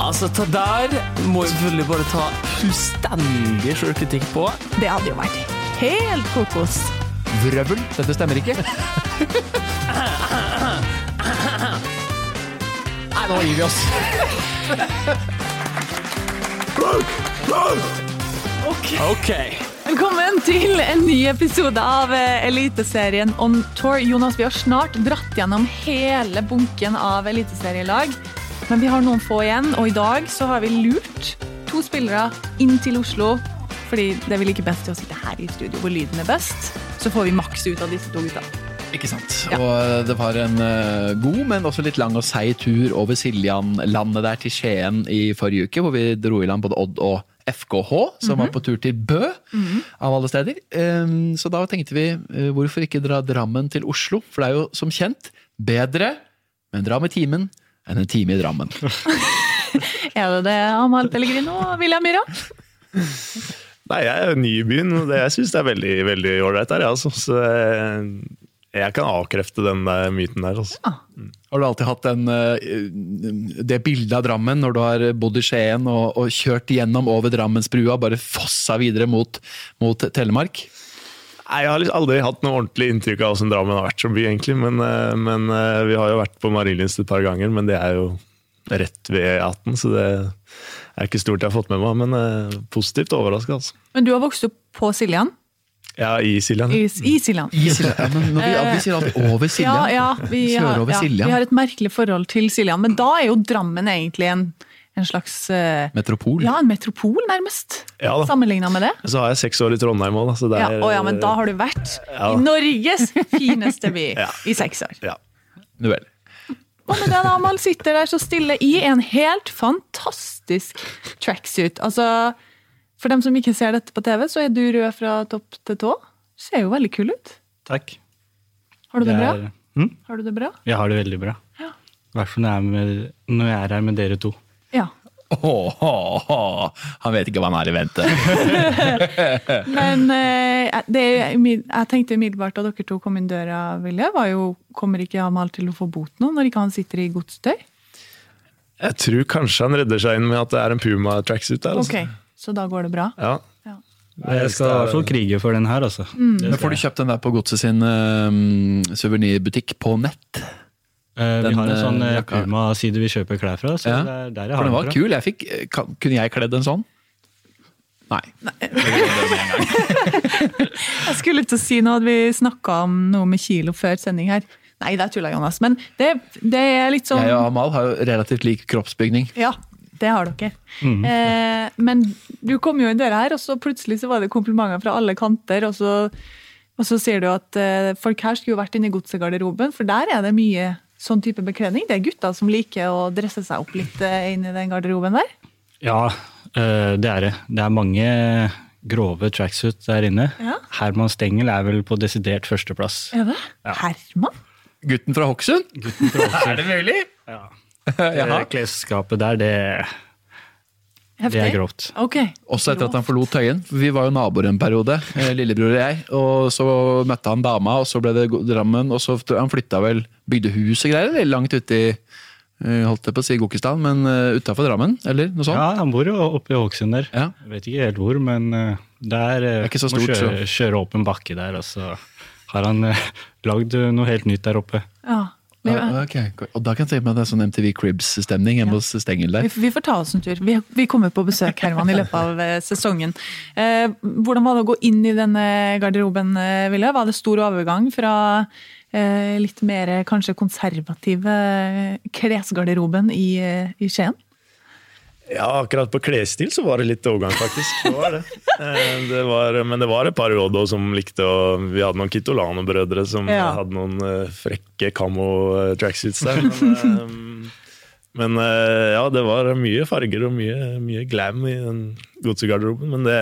Altså, det der må vi selvfølgelig bare ta fullstendig sjølkritikk på. Det hadde jo vært helt kokos. Vrøvl. Dette stemmer ikke. Nei, nå gir vi oss. Ok. Velkommen til en ny episode av eh, Eliteserien on tour. Jonas, vi har snart dratt gjennom hele bunken av eliteserielag. Men vi har noen få igjen, og i dag så har vi lurt to spillere inn til Oslo. Fordi det er vel ikke best til å sitte her i studio hvor lyden er best. Så får vi maks ut av disse to gutta. Ikke sant. Ja. Og det var en eh, god, men også litt lang og seig tur over Siljan-landet der til Skien i forrige uke, hvor vi dro i land både Odd og FKH, som var på tur til Bø, av alle steder. Um, så da tenkte vi, eh, hvorfor ikke dra Drammen til Oslo? For det er jo som kjent bedre men dra med timen enn en time i Drammen. Er det det, Amahl Pellegrino og William Myhra? Nei, jeg er ny i byen, og jeg syns det er veldig veldig ålreit her. Altså. Så jeg, jeg kan avkrefte den der myten der. Altså. Har du alltid hatt den, eh, det bildet av Drammen når du har bodd i Skien og, og kjørt gjennom over Drammensbrua, bare fossa videre mot, mot Telemark? Nei, Jeg har liksom aldri hatt noe ordentlig inntrykk av hvordan Drammen har vært som by, egentlig. Men, eh, men eh, vi har jo vært på Marienlyst et par ganger, men det er jo rett ved E18, så det er ikke stort jeg har fått med meg. Men eh, positivt overraska, altså. Men du har vokst opp på Siljan? Ja, i Siljan. I, i Siljan. I Siljan. Ja, men når vi, vi sier alltid over Siljan. Ja, ja, vi, Kjøre har, over ja, Siljan. vi har et merkelig forhold til Siljan, men da er jo Drammen egentlig en, en slags eh, Metropol. Ja, en metropol, nærmest. Ja. Sammenligna med det. Så har jeg seks år i Trondheim òg, da. Så det Ja, er, å ja, men da har du vært Ja. i Norges fineste by Ja. i seks år. ja. Nu vel. Og med det da, man sitter der så stille i en helt fantastisk tracksuit. Altså, for dem som ikke ser dette på TV, så er du rød fra topp til tå. Ser jo veldig kul ut. Takk. Har du det bra? er- Hm? Har du det bra? Jeg har det veldig bra. Ja. I hvert fall jeg, er når jeg er her med dere to. Ja. Åh, oh, oh, Han vet ikke hva han har i vente. Men eh, det, jeg tenkte umiddelbart da dere to kom inn døra, Vilje, var jo Kommer ikke Amal til å få bot nå, når ikke han sitter i godstøy? Jeg tror kanskje han redder seg inn med at det er en Puma tracksuit der. Altså. Ok, så da går det bra? Ja. Jeg skal i hvert fall krige for den her, altså. Mm. Men får du kjøpt den der på Godset sin um, suvenirbutikk på nett? Eh, den, vi har en sånn eh, eh. Puma-side vi kjøper klær fra, så Ja. det er der jeg har For den var den kul. Jeg fikk, kan, kunne jeg kledd en sånn? Nei. Jeg skulle til å si noe at vi snakka om noe med kilo før sending her. Nei, det er tulla, Jonas. Men det, det er litt sånn Jeg og Amal har jo relativt lik kroppsbygning. Ja, det har dere. Mm. Eh, men du kom jo inn døra her, og så plutselig så var det komplimenter fra alle kanter. Og så, og så sier du at eh, folk her skulle jo vært inne i godsegarderoben, for der er det mye sånn type bekledning. Det er gutter som liker å dresse seg opp litt eh, inn i den garderoben der. Ja, eh, det er det. Det er mange grove tracksuit der inne. Ja. Herman Stengel er vel på desidert førsteplass. Er det? Ja. Herman? Gutten fra Hokksund? Gutten fra Ålesund. Er det mulig? Ja. Det Klesskapet der, det, det er grovt. Okay. Også etter at han forlot Tøyen. Vi var jo naboer en periode, eh, lillebror og jeg. Og så møtte han dama, og så ble det Drammen. Og så han flytta vel, bygde hus og greier, eller langt ute i eh, holdt jeg på å si Gokistan, men uh, utafor Drammen, eller noe sånt? Ja, han bor jo oppe i Hokksund der. Ja. Jeg vet ikke helt hvor, men eh, Der er ikke så må stort, kjøre, kjøre opp en bakke der, og så har han eh, lagd noe helt nytt der oppe. Ja. Vi, Ja, ok. Og da kan jeg tenke meg at det er sånn MTV Cribs-stemning hjemme hos Stengel der. vi, vi får ta oss en tur. Vi, vi kommer på besøk Herman, i løpet av eh, sesongen. Eh, hvordan var det å gå inn i denne garderoben, eh, Ville? Var det stor overgang fra eh, litt mer kanskje konservative klesgarderoben i, eh, i Skien? Ja, akkurat på klesstil så var det litt overgang, faktisk. Det var det. Eh, det var, men det var et par råd som likte å Vi hadde noen Kitolano-brødre som Ja. hadde noen eh, frekke camo-tracksuits der. Men, eh, men eh, ja, det var mye farger og mye, mye glam i den godsegarderoben. Men det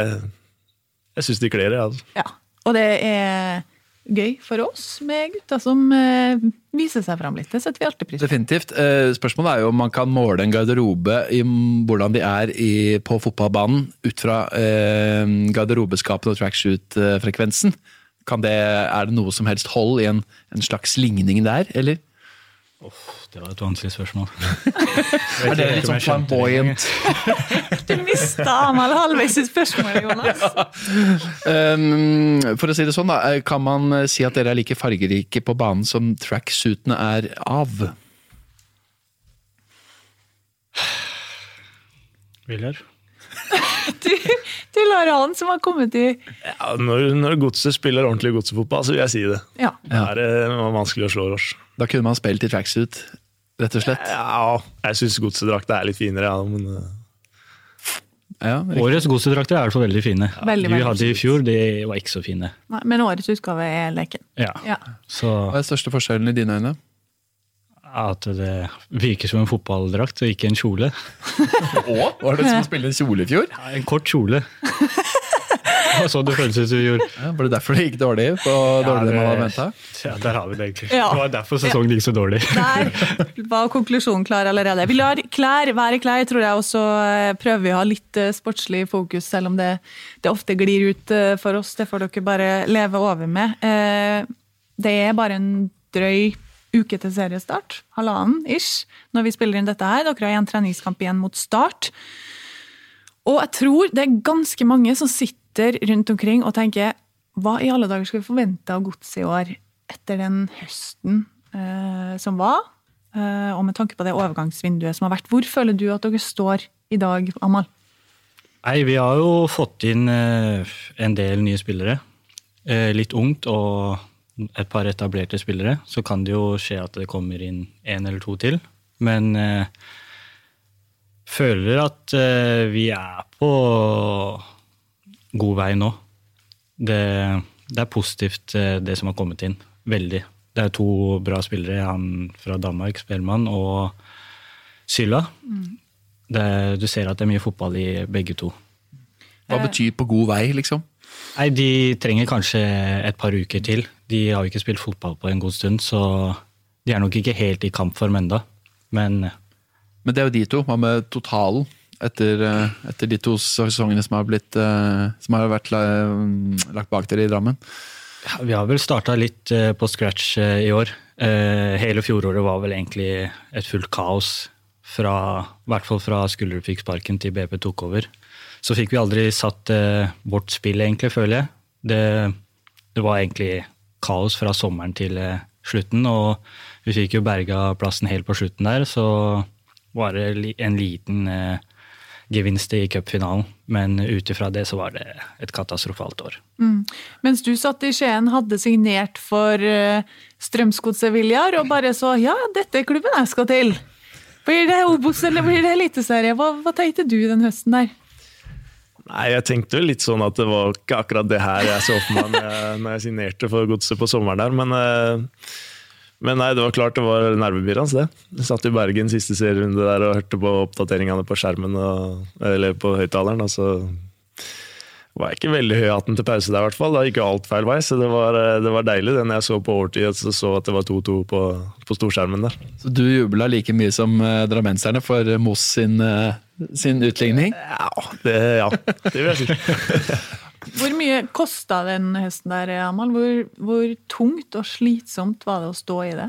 Jeg syns de kler det, altså. Ja. Og det er gøy for oss med gutter som eh, viser seg fram litt. Det setter vi alltid pris på. Definitivt. Eh, Spørsmålet er jo om man kan måle en garderobe i hvordan de er i, på fotballbanen ut fra eh, garderobeskapet og trackshoot-frekvensen. Er det noe som helst hold i en, en slags ligning der, eller? Det var et vanskelig spørsmål. Er det litt sånn flamboyant? Du mista Amal halvveis i spørsmålet, Jonas. Um, for å si det sånn, da, eh, kan man eh, si at dere er like fargerike på banen som tracksuitene er av? Viljar? Du, du lar han som har kommet i Ja, når, når godset spiller ordentlig godsefotball, så vil jeg si det. Ja. Det er eh, vanskelig å slå Roche. Da kunne man spilt i tracksuit, rett og slett. Ja, jeg syns godsedrakta er litt finere, ja, men eh, Ja. Årets godsedrakter er i hvert fall veldig fine. Veldig, de vi hadde i fjor, de var ikke så fine. Nei, men årets utgave er leken. Ja. Ja. Så Hva er den største forskjellen i dine øyne? at det virker som en fotballdrakt og ikke en kjole. Var det som å en kjole i fjor? Ja, en kort kjole. Var sånn det føltes ut som vi gjorde. Ja, var det derfor det gikk dårlig? På dårligere enn man hadde venta? Ja, der har vi det egentlig. Ja. Det var derfor sesongen gikk så dårlig. Der var konklusjonen klar allerede. Vi lar klær være klær, tror jeg, også. eh, prøver vi å ha litt eh, sportslig fokus, selv om det, det ofte glir ut eh, for oss. Det får dere bare leve over med. Eh, Det er bare en drøy uke til seriestart, halvannen ish, når vi spiller inn dette her. Dere har en treningskamp igjen mot start. Og jeg tror det er ganske mange som sitter rundt omkring og tenker hva i alle dager skal vi forvente av godset i år etter den høsten eh, som var? Eh, og med tanke på det overgangsvinduet som har vært. Hvor føler du at dere står i dag, Amal? Nei, vi har jo fått inn eh, en del nye spillere. Eh, litt ungt og et par etablerte spillere. Så kan det jo skje at det kommer inn en eller to til. Men eh, føler at eh, vi er på god vei nå. Det, det er positivt, eh, det som har kommet inn. Veldig. Det er to bra spillere, han fra Danmark, Spellemann, og Sylla. Det, du ser at det er mye fotball i begge to. Hva betyr på god vei, liksom? Nei, De trenger kanskje et par uker til. De har jo ikke spilt fotball på en god stund, så de er nok ikke helt i kampform enda. Men Men det er jo de to. Hva med totalen? Etter, eh, etter de to sesongene som har, blitt, eh, som har vært lagt bak dere i Drammen. ja, vi har vel starta litt eh, på scratch eh, i år. Eh, Hele fjoråret var vel egentlig et fullt kaos. Fra, I hvert fall fra Skullerud fikk sparken til BP tok over. Så fikk vi aldri satt eh, vårt spill, egentlig, føler jeg. Det, det var egentlig kaos fra sommeren til eh, slutten, og vi fikk jo berga plassen helt på slutten der, så var det en liten eh, gevinst i cupfinalen. Men ut ifra det så var det et katastrofalt år. Mens du satt i Skien, hadde signert for uh, Strømsgodset Viljar, og bare så ja, dette er klubben jeg skal til. Blir det Obos eller blir det Eliteserie? Hva, hva tenkte du den høsten der? Nei, jeg tenkte jo litt sånn at det var ikke akkurat det her jeg så for meg når jeg, når jeg signerte for Godset på sommeren der, men, eh, men nei, det var klart det var nervepirrende, det. Jeg satt i Bergen siste serierunde der og hørte på oppdateringene på skjermen, og, eller på høyttaleren, så var jeg ikke veldig høy hatten til pause der, i hvert fall. Da gikk jo alt feil vei, så det var, det var deilig det når jeg så på overtid så, så at det var 2-2 på, på storskjermen der. Så du jubla like mye som eh, drammenserne for eh, Moss sin, eh, sin utligning? Ja, det, ja, det vil jeg si. Hvor mye kosta den høsten der, Amal? Hvor, hvor tungt og slitsomt var det å stå i det?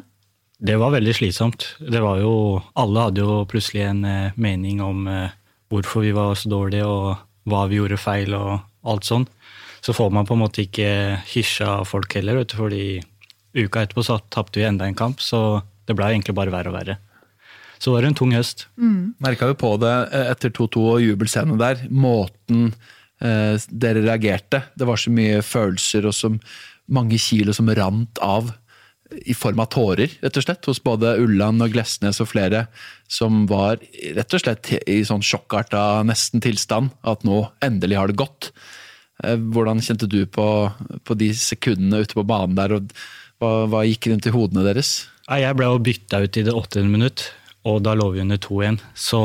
Det var veldig slitsomt. Det var jo, alle hadde jo plutselig en eh, mening om eh, hvorfor vi var så dårlige og hva vi gjorde feil og alt sånn. så får man på en måte ikke hysja folk heller, vet du, fordi uka etterpå så tapte vi enda en kamp, så det ble egentlig bare verre og verre. Så var det en tung høst. Merka jo på det eh, etter 2-2 og jubelscenen der. Måten dere reagerte. Det var så mye følelser og så mange kilo som rant av i form av tårer, rett og slett, hos både Ulland og Glesnes og flere, som var rett og slett i sånn sjokkarta nesten tilstand, at nå endelig har det gått. Eh, Hvordan kjente du på, på de sekundene ute på banen der, og hva, hva gikk rundt i hodene deres? Jeg ble jo bytta ut i det åttende minutt, og da lå vi under 2-1. Så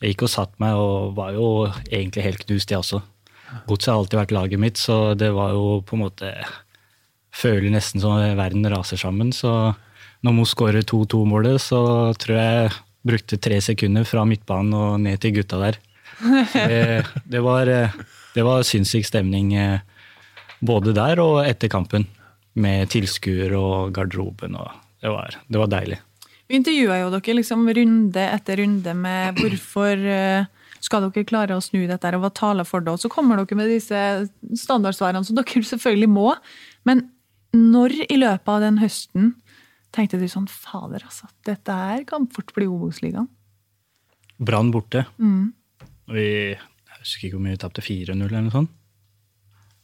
jeg gikk og satt meg og var jo egentlig helt knust, jeg også. Godset har alltid vært laget mitt, så det var jo på en måte Føler nesten som verden raser sammen. Så når Mo skårer 2-2-målet, så tror jeg brukte tre sekunder fra midtbanen og ned til gutta der. Det, det var, det var sinnssyk stemning både der og etter kampen. Med tilskuer og garderoben. og det var, det var deilig. Vi intervjua jo dere liksom runde etter runde med hvorfor eh, skal dere klare å snu dette, og hva taler for det? Og så kommer dere med disse standardsvarene som dere selvfølgelig må. Men når i løpet av den høsten tenkte du sånn Fader, altså. Dette her kan fort bli Obos-ligaen. Brann borte. Vi jeg husker ikke hvor mye vi tapte 4-0 eller noe sånt.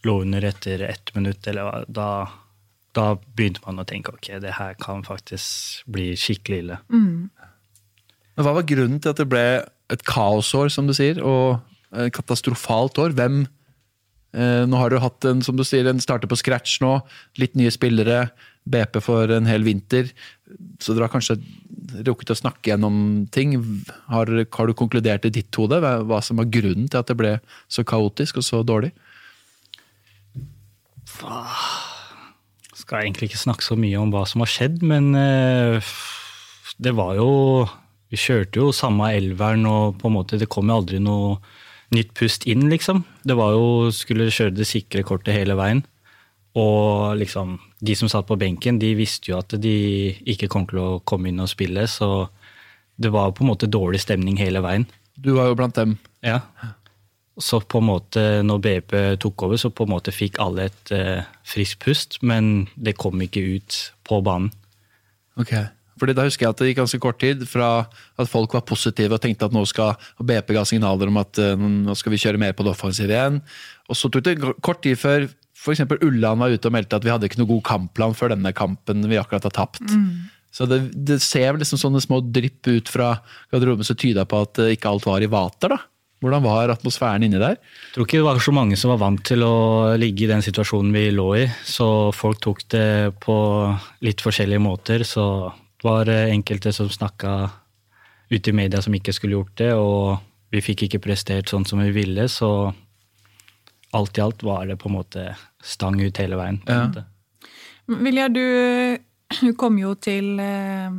Lå under etter ett minutt, eller. Da, da begynte man å tenke ok, det her kan faktisk bli skikkelig ille. Men Hva var grunnen til at det ble et kaosår, som du sier, og et katastrofalt år? Hvem eh, Nå har du hatt en som du sier, en starter på scratch nå, litt nye spillere, BP for en hel vinter. Så dere har kanskje rukket å snakke gjennom ting. Har, har du konkludert i ditt hode hva, hva som var grunnen til at det ble så kaotisk og så dårlig? Skal egentlig ikke snakke så mye om hva som har skjedd, men eh, det var jo Vi kjørte jo samme elveren, og på en måte det kom jo aldri noe nytt pust inn, liksom. Det var jo Skulle kjøre det sikre kortet hele veien. Og liksom, de som satt på benken, de visste jo at de ikke kom til å komme inn og spille, så det var på en måte dårlig stemning hele veien. Du var jo blant dem. Ja. Så på en måte, når BP tok over, så på en måte fikk alle et eh, friskt pust, men det kom ikke ut på banen. Ok. Fordi da husker jeg at det gikk ganske kort tid fra at folk var positive og tenkte at nå skal og BP ga signaler om at eh, nå skal vi kjøre mer på det offensive igjen. Og så tok det kort tid før f.eks. Ulland var ute og meldte at vi hadde ikke noe god kampplan før denne kampen vi akkurat har tapt. Så det, det ser liksom sånne små drypp ut fra garderoben som tyda på at eh, ikke alt var i vater. da. Hvordan var atmosfæren inni der? Jeg tror ikke det var så mange som var vant til å ligge i den situasjonen vi lå i, så folk tok det på litt forskjellige måter. Så var eh, enkelte som snakka ute i media som ikke skulle gjort det, og vi fikk ikke prestert sånn som vi ville, så alt i alt var det på en måte stang ut hele veien. på Ja. måte. Viljar, du, du kom jo til, eh,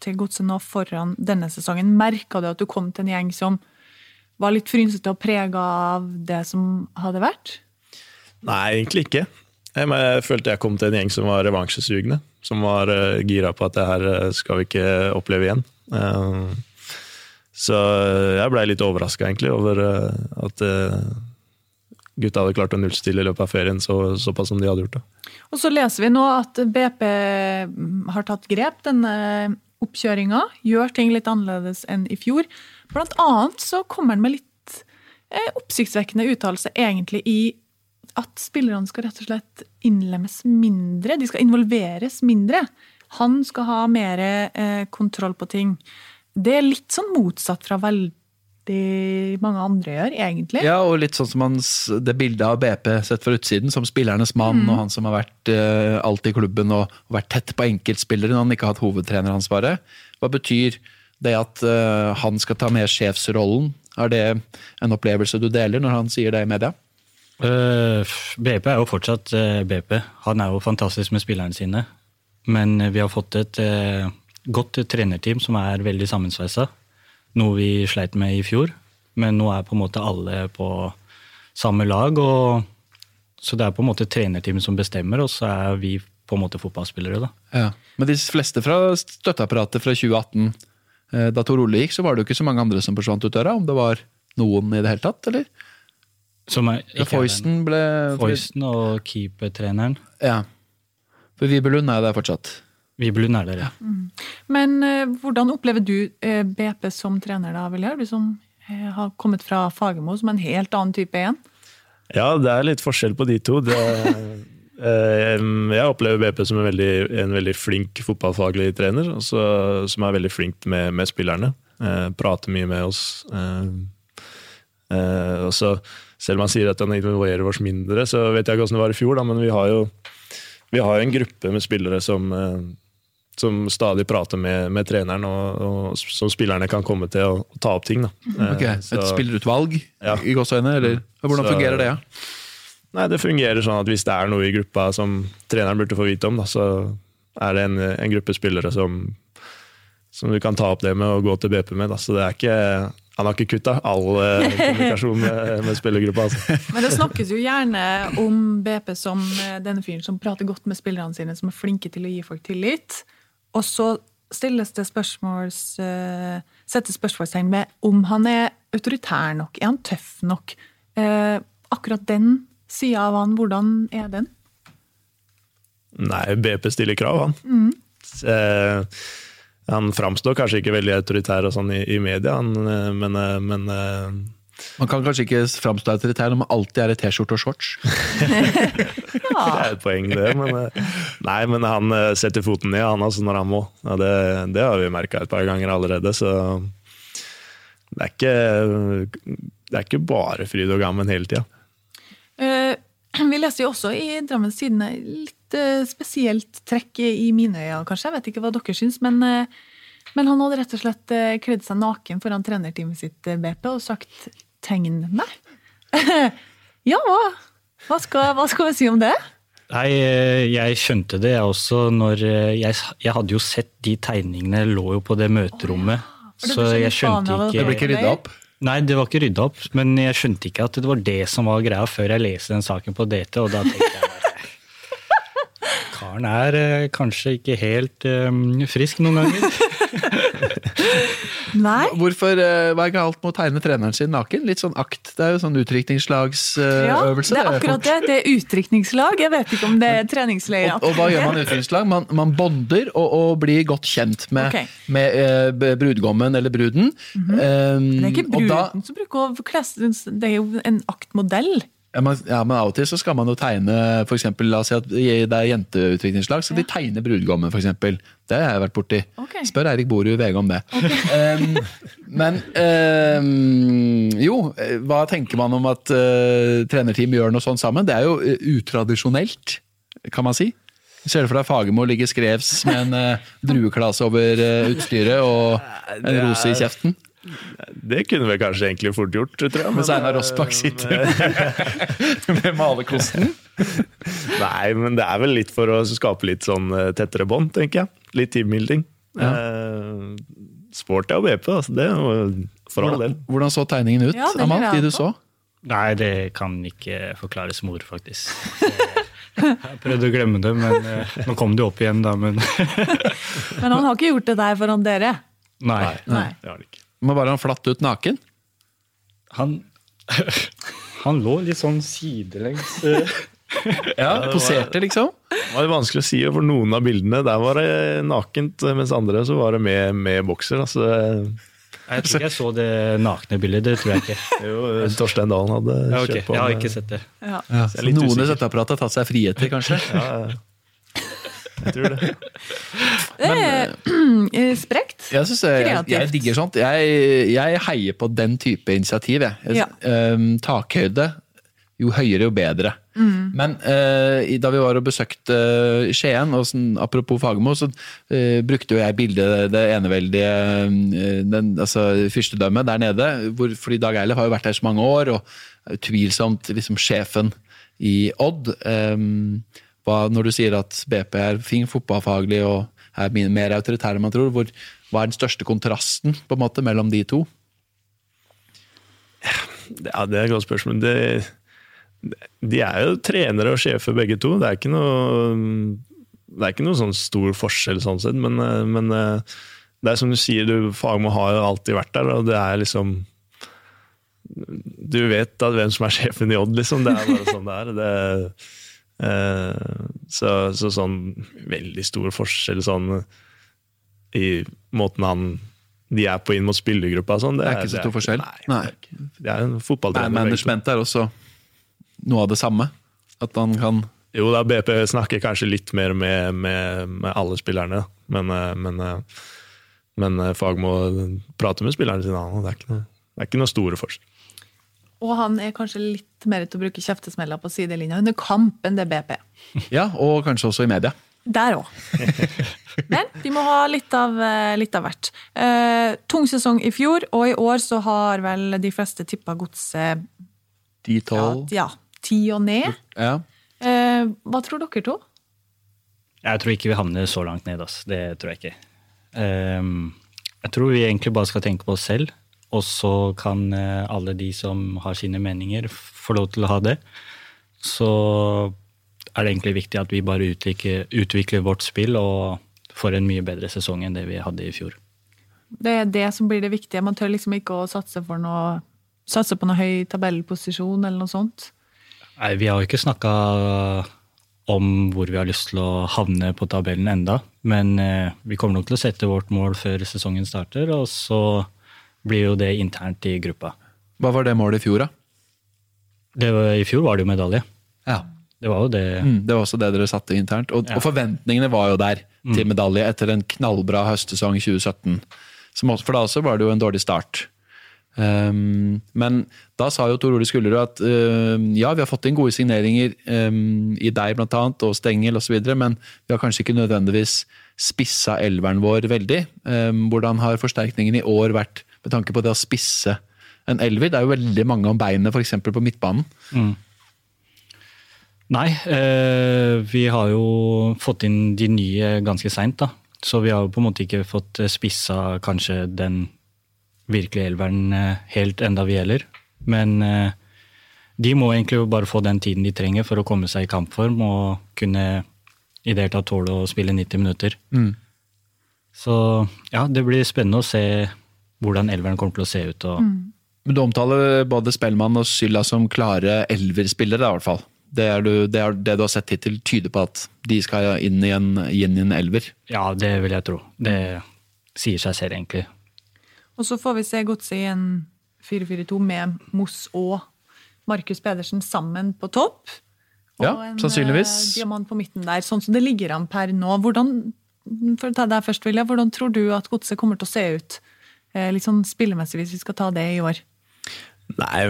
til Godset nå foran denne sesongen. Merka du at du kom til en gjeng som var litt frynsete og prega av det som hadde vært? Nei, egentlig ikke. Jeg, jeg følte jeg kom til en gjeng som var revansjesugne. Som var uh, gira på at det her eh, skal vi ikke oppleve igjen. Eh, så jeg blei litt overraska egentlig over eh, at eh, gutta hadde klart å nullstille i løpet av ferien så, såpass som de hadde gjort. det. Og så leser vi nå at BP har tatt grep denne oppkjøringa. Gjør ting litt annerledes enn i fjor. Blant annet så kommer han med litt eh, oppsiktsvekkende uttalelse egentlig i at spillerne skal rett og slett innlemmes mindre. De skal involveres mindre. Han skal ha mer eh, kontroll på ting. Det er litt sånn motsatt fra veldig mange andre gjør, egentlig. Ja, og litt sånn som hans, det bildet av BP sett fra utsiden, som spillernes mann, og han som har vært eh, alt i klubben og, og vært tett på enkeltspillere når han ikke har hatt hovedtreneransvaret. Hva betyr det at eh, han skal ta med sjefsrollen? Er det en opplevelse du deler når han sier det i media? Eh, BP er jo fortsatt eh, BP. Han er jo fantastisk med spillerne sine. Men vi har fått et eh, godt trenerteam som er veldig sammensveisa. Noe vi sleit med i fjor. Men nå er på en måte alle på samme lag. Og, så det er på en måte trenerteamet som bestemmer, og så er vi på en måte fotballspillere. da. Ja. Men de fleste fra støtteapparatet fra 2018, eh, da Tor Ole gikk, så var det jo ikke så mange andre som forsvant ut døra. Om det var noen i det hele tatt, eller? Foysten ble Foysten og keepertreneren. Ja. For Vibelund er der fortsatt. Vibelund er der, ja. Men eh, hvordan opplever du eh, BP som trener, da, Viljar? Du som eh, har kommet fra Fagermo, som er en helt annen type igjen. Ja, det er litt forskjell på de to. Det, eh, jeg opplever BP som en veldig, en veldig flink fotballfaglig trener, og som er veldig flink med, med spillerne. Eh, prater mye med oss. Eh, eh, og så, selv om han sier at han involverer oss mindre, så vet jeg ikke hvordan det var i fjor, da, men vi har jo vi har en gruppe med spillere som, eh, som stadig prater med, med treneren, og, og som spillerne kan komme til å, å ta opp ting. Da. Eh, Ok, så- Et spillerutvalg Ja. i gåseøyne, eller hvordan Så- fungerer det? Ja? Nei, det fungerer sånn at hvis det er noe i gruppa som treneren burde få vite om, da, så er det en, en gruppe spillere som, som du kan ta opp det med og gå til BP med. Da. Så det er ikke, han har ikke kutta all eh, kommunikasjon med, med spillergruppa. Altså. Men det snakkes jo gjerne om BP som eh, denne fyren som prater godt med spillerne sine, som er flinke til å gi folk tillit. Og så stilles det spørsmåls, eh, settes spørsmålstegn ved om han er autoritær nok. Er han tøff nok? Eh, akkurat den sida av han, hvordan er den? Nei, BP stiller krav, han. Eh, han framstår kanskje ikke veldig autoritær og sånn i, i media, han, eh, men, eh, men eh, Man kan kanskje ikke framstå autoritær når man alltid er i T-skjorte og shorts. Det er et poeng, det. Men, nei, men han setter foten ned han altså, når han må. Ja, det, det har vi merka et par ganger allerede. Så det er ikke, det er ikke bare fryd og gammen hele tida. Uh, vi leste jo også i Drammens Tidende litt eh, spesielt trekk i mine øyne, kanskje. Jeg vet ikke hva dere syns, men, eh, men han hadde rett og slett eh, kledd seg naken foran trenerteamet sitt, BP, og sagt 'tegn meg'. ja, hva, skal, hva skal vi si om det? Nei, jeg skjønte det jeg også når jeg, jeg hadde jo sett de tegningene lå jo på det møterommet. For det så jeg skjønte ikke Det ble ikke rydda opp. Nei, det var ikke rydda opp, men jeg skjønte ikke at det var det som var greia før jeg leste den saken på DT, og da tenkte jeg Karen er eh, kanskje ikke helt eh, frisk noen ganger. Nei. Hvorfor, eh, Hva er galt med å tegne treneren sin naken? Litt sånn akt. Det er jo sånn Ja, det er akkurat det. Det er utdrikningslag. Jeg vet ikke om det er treningsleir. Og, og hva gjør man i utdrikningslag? Man, man bonder og, og blir godt kjent med, okay. med eh, brudgommen eller bruden. Um, Det er ikke da- bruden som bruker å kle Det er jo en aktmodell. Ja men, ja, men av og til så skal man jo tegne for eksempel, La oss si at det er jenteutviklingslag, så de tegner brudgommen, f.eks. Det har jeg vært borti. Okay. Spør Eirik Borud VG om det. Um, men um, jo, hva tenker man om at uh, trenerteam gjør noe sånt sammen? Det er jo eh, utradisjonelt, kan man si. Ser du for deg Fagermo ligge skrevs med en uh, drueklase over uh, utstyret og en rose i kjeften? Det kunne vi kanskje egentlig fort gjort, tror jeg. Mens Einar Rossbakk sitter med malerkosten? Nei, men det er vel litt for å skape litt sånn eh, tettere bånd, tenker jeg. Litt teambuilding. Eh, Sporty og BP, altså. Det er jo for all del. Hvordan, så tegningen ut, Ja, Amal? De du så? Nei, det kan ikke forklares med ord, faktisk. Jeg prøvde å glemme det, men eh, nå kom det opp igjen, da. Men Men han har ikke gjort det der foran dere. nei. Nei. Det har det ikke. Men Var han flatt ut naken? Han, han lå litt sånn sidelengs. eh, Ja, Poserte, liksom? Det var vanskelig å si, for noen av bildene der var det nakent, mens andre så var det med, med bokser. Altså, Jeg tror ikke jeg så det nakne bildet, det tror jeg ikke. jo, Torstein Dalen hadde Ja, ok, kjørt på. Jeg har ikke sett det. Ja. Ja, Noen i støtteapparatet har tatt seg friheter, kanskje? Ja, ja. Jeg tror det. Det er eh, sprekt. Jeg, jeg, jeg, digger sånt. Jeg, jeg heier på den type initiativ. Ja. ehm, takhøyde, jo høyere jo bedre. Men eh, da vi var og besøkte eh, Skien, og sånn, apropos Fagermo, så eh, brukte jo jeg bildet det eneveldige eh, den, altså, fyrstedømmet der nede. Hvor, fordi Dag Eilif har jo vært her så mange år, og utvilsomt liksom, sjefen i Odd. Ehm, hva, når du sier at BP er fin fotballfaglig og er mer autoritær enn man tror, hvor, hva er den største kontrasten på en måte mellom de to? Ja, det er et godt spørsmål. Det, de er jo trenere og sjefer begge to. Det er ikke noe, det er ikke noe sånn stor forskjell sånn sett, men, men det er som du sier, du, Fagmo har alltid vært der, og det er liksom Du vet at hvem som er sjefen i Odd, liksom. Det er bare sånn det er. Det, eh, så, så sånn veldig stor forskjell sånn i måten han de er på inn mot spillergruppa. Sånn, Det er ikke så stor forskjell? Nei, Nei. Det, er, det en fotballtrener. management er også noe av det samme. At han kan Jo da, BP snakker kanskje litt mer med, med, med alle spillerne, men, eh, men, eh, men eh, Fag må prate med spillerne sine. Det er ikke noe, det er ikke noe store forskjell. Og han er kanskje litt mer til å bruke kjeftesmeller på sidelinja under kamp enn det BP. Ja, og kanskje også i media. Der òg. Men vi må ha litt av, eh, litt av hvert. Eh, tung sesong i fjor, og i år så har vel de fleste tippa godset De ja, tolv. ja, ti og ned. Ja. Eh, hva tror dere to? Jeg tror ikke vi havner så langt ned. ass. Det tror jeg ikke. Ehm, jeg tror vi egentlig bare skal tenke på oss selv, og så kan eh, alle de som har sine meninger, få lov til å ha det. Så er det egentlig viktig at vi bare utvikler, utvikler vårt spill og får en mye bedre sesong enn det vi hadde i fjor. Det er det som blir det viktige. Man tør liksom ikke å satse, for noe, satse på noe høy tabellposisjon eller noe sånt. Nei, Vi har jo ikke snakka om hvor vi har lyst til å havne på tabellen enda, men eh, vi kommer nok til å sette vårt mål før sesongen starter, og så blir jo det internt i gruppa. Hva var det målet i fjor, da? Det var, I fjor var det jo medalje. Ja. Det var jo det. Mm, det var også det dere satte internt. Og, Ja. og forventningene var jo der til medalje etter en knallbra høstsesong i 2017. Som også, for da også var det jo en dårlig start. Um, men da sa jo Tor Ole Skullerud at uh, ja, vi har fått inn gode signeringer um, i deg blant annet, og Stengel osv., men vi har kanskje ikke nødvendigvis spissa elveren vår veldig. Um, hvordan har forsterkningen i år vært med tanke på det å spisse en elver? Det er jo veldig mange om beinet, f.eks. på midtbanen. Nei, eh, vi har jo fått inn de nye ganske seint, da. Så vi har jo på en måte ikke fått eh, spissa kanskje den virkelige elveren eh, helt enda vi gjelder. Men eh, de må egentlig jo bare få den tiden de trenger for å komme seg i kampform og kunne i det hele tatt tåle å spille 90 minutter. Så ja, det blir spennende å se hvordan elveren kommer til å se ut. og Men du omtaler både Spellemann og Sylla som klare elverspillere, i hvert fall. Det, er du, det, er det du har sett hittil, tyder på at de skal inn i en, inn i en elver. Ja, det vil jeg tro. Det sier seg selv, egentlig. Og så får vi se Godset i en 4-4-2 med Moss og Markus Pedersen sammen på topp. Og Ja, sannsynligvis. sannsynligvis. en diamant på midten der, sånn som det ligger an per nå. Hvordan, for å ta deg først, Vilja, hvordan tror du at Godset kommer til å se ut? Eh, litt sånn spillemessig, hvis vi skal ta det i år. Nei,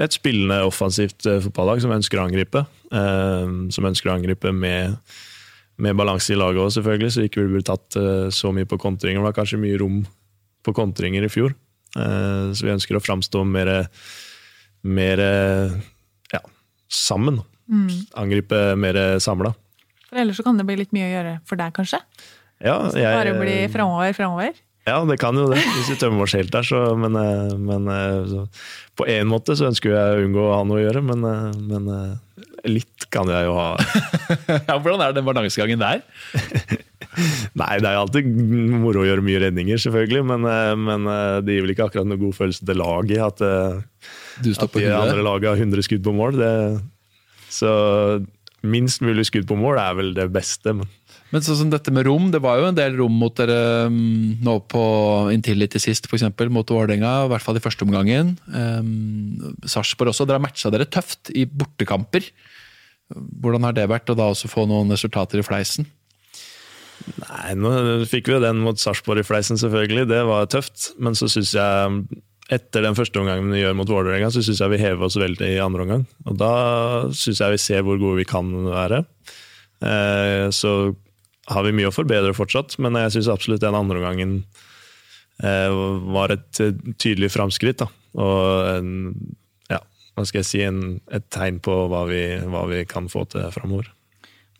et spillende offensivt eh, fotballag som ønsker å angripe. Eh, som ønsker å angripe med, med balanse i laget òg, selvfølgelig, så ikke vi blir tatt så mye på kontringer. Det var kanskje mye rom på kontringer i fjor, så vi ønsker å framstå mer, mer ja, sammen. Angripe mer samla. For ellers så kan det bli litt mye å gjøre for deg, kanskje? Ja, jeg- Bare bli framover, framover? Ja, det kan jo det, hvis vi tømmer oss helt der. Så, men eh, men eh, så, på en måte så ønsker jeg å unngå å ha noe å gjøre, men, eh, men litt kan jeg jo ha. Ja, hvordan er den balansegangen der? Nei, det er jo alltid moro å gjøre mye redninger, selvfølgelig, men, men det gir vel ikke akkurat noe god følelse til laget at, Du at de andre laget har 100 skudd på mål. Det, så minst mulig skudd på mål er vel det beste. Men Men sånn som dette med rom, det var jo en del rom mot dere mm, nå på inntil litt til sist, f.eks. mot Vålerenga, i hvert fall i første omgangen. Um, Sarpsborg også. Dere har matcha dere tøft i bortekamper. Hvordan har det vært å da også få noen resultater i fleisen? Nei, nå fikk vi jo den mot Sarpsborg i fleisen, selvfølgelig. Det var tøft. Men så syns jeg, etter den første omgangen vi gjør mot Vålerenga, så syns jeg vi hever oss veldig i andre omgang. Og da syns jeg vi ser hvor gode vi kan være. Eh, så har vi mye å forbedre fortsatt, men jeg syns absolutt den andre omgangen eh, var et eh, tydelig framskritt. Og en, ja, hva skal jeg si, en, et tegn på hva vi, hva vi kan få til framover.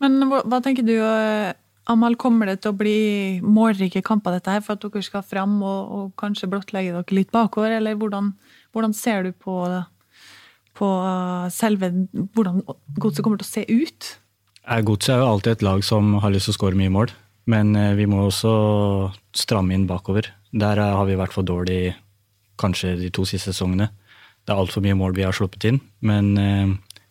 Men hva, hva tenker du, eh, Amal, kommer det til å bli målrike kamper dette her, for at dere skal fram og, og kanskje blottlegge dere litt bakover, eller hvordan, hvordan ser du på, på eh, selve hvordan godset kommer til å se ut? Eh, Godset er jo alltid et lag som har lyst til å skåre mye mål, men eh, vi må også stramme inn bakover. Der eh, har vi vært for dårlig kanskje de to siste sesongene. det er altfor mye mål vi har sluppet inn. Men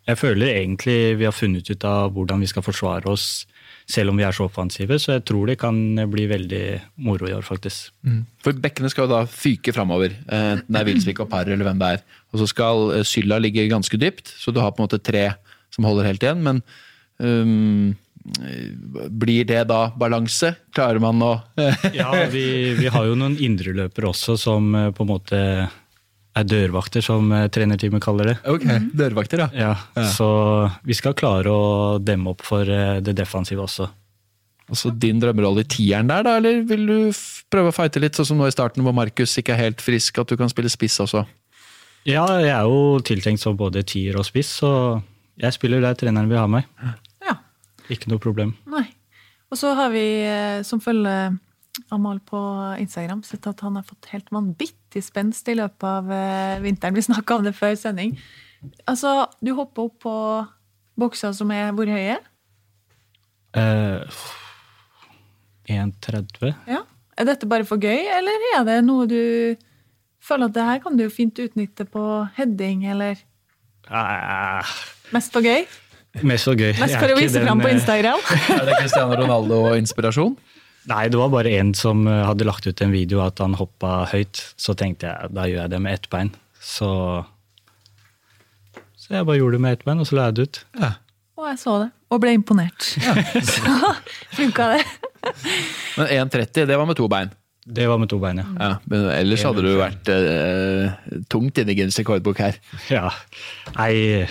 jeg føler egentlig vi har funnet ut av hvordan vi skal forsvare oss, selv om vi er så offensive. Så jeg tror det kan bli veldig moro i år, faktisk. For bekkene skal jo da fyke framover, enten det er Wilsvik og Parr eller hvem det er. Og så skal Sylla ligge ganske dypt, så du har på en måte tre som holder helt igjen. Men øhm, blir det da balanse? Klarer man å Ja, vi, vi har jo noen indreløpere også som eh, på en måte er dørvakter, som eh, trenerteamet kaller det. Ok, dørvakter, ja. Ja, Ja. Så vi skal klare å demme opp for eh, det defensive også. Altså din drømmerolle i tieren der, da? Eller vil du prøve å fighte litt, sånn som nå i starten hvor Markus ikke er helt frisk, at du kan spille spiss også? Ja, jeg er jo tiltenkt som både tier og spiss, så jeg spiller der treneren vil ha meg. Ikke noe problem. Nei. Og så har vi, eh, som følger Amal på Instagram, sett at han har fått helt vanvittig spenst i løpet av eh, vinteren. Vi snakka om det før sending. Altså, du hopper opp på bokser som er hvor høye? Eh, 1,30? Ja. Er dette bare for gøy, eller er det noe du føler at det her kan du fint utnytte på heading, eller Eh, mest for gøy? Mest så gøy. Mest for å vise fram på eh, Instagram? Er det Cristiano Ronaldo-inspirasjon? Nei, det var bare en som eh, hadde lagt ut en video at han hoppa høyt. Så tenkte jeg da gjør jeg det med ett bein. Så Så jeg bare gjorde det med ett bein, og så la jeg det ut. Og jeg så det, og ble imponert. Så funka det. Men 1,30, det var med to bein. Det var med to bein, ja. Ja, men ellers hadde du vært eh, tungt inne i Guinness rekordbok her. ja. Nei,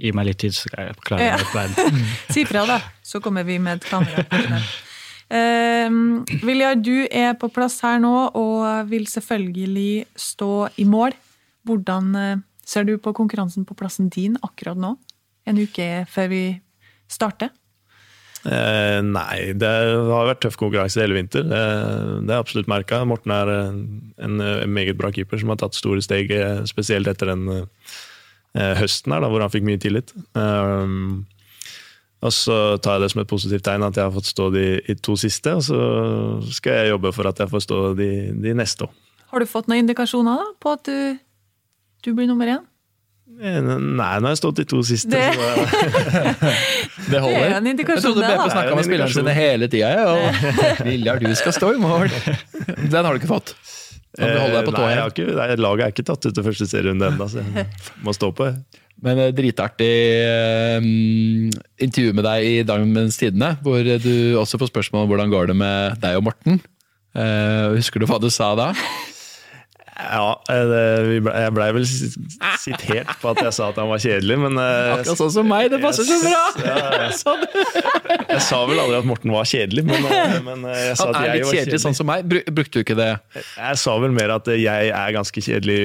gi meg litt tid, så skal jeg klare Ja. med. Si fra, da, så kommer vi med et kamera. Vilja, Viljar, du er på plass her nå og vil selvfølgelig stå i mål. Hvordan eh, ser du på konkurransen på plassen din akkurat nå? En uke før vi starter? Eh, nei, det har vært tøff konkurranse hele vinter. Det, det er absolutt merka. Morten er en, en meget bra keeper som har tatt store steg, eh, spesielt etter den eh, høsten her, da, hvor han fikk mye tillit. Um, og så tar jeg det som et positivt tegn at jeg har fått stå de de to siste, og så skal jeg jobbe for at jeg får stå de, de neste òg. Har du fått noen indikasjoner da, på at du, du blir nummer én? Nei, nå har jeg stått de to siste. Det- Så, Det holder. Det er en indikasjon, Jeg trodde. BP snakka med spillerne sine hele tida. Ja, og Viljar, du skal stå i mål. Den har du ikke fått. Eh, nei, jeg ikke, nei, laget er ikke tatt ut til første serierunde ennå, så jeg må stå på. Men eh, dritartig eh, intervju med deg i Dagens Tidende, hvor du også får spørsmål om hvordan går det med deg og Morten. Eh, husker du hva du sa da? Ja, eh, det, jeg blei vel sitert på at jeg sa at han var kjedelig, men eh, Akkurat sånn som meg, det passer så bra! Ja, jeg sa vel aldri at Morten var kjedelig. Men, eh, men jeg sa Han at er jeg litt var kjedelig, kjedelig. sånn som meg. Brukte du ikke det? Jeg sa vel mer at jeg er ganske kjedelig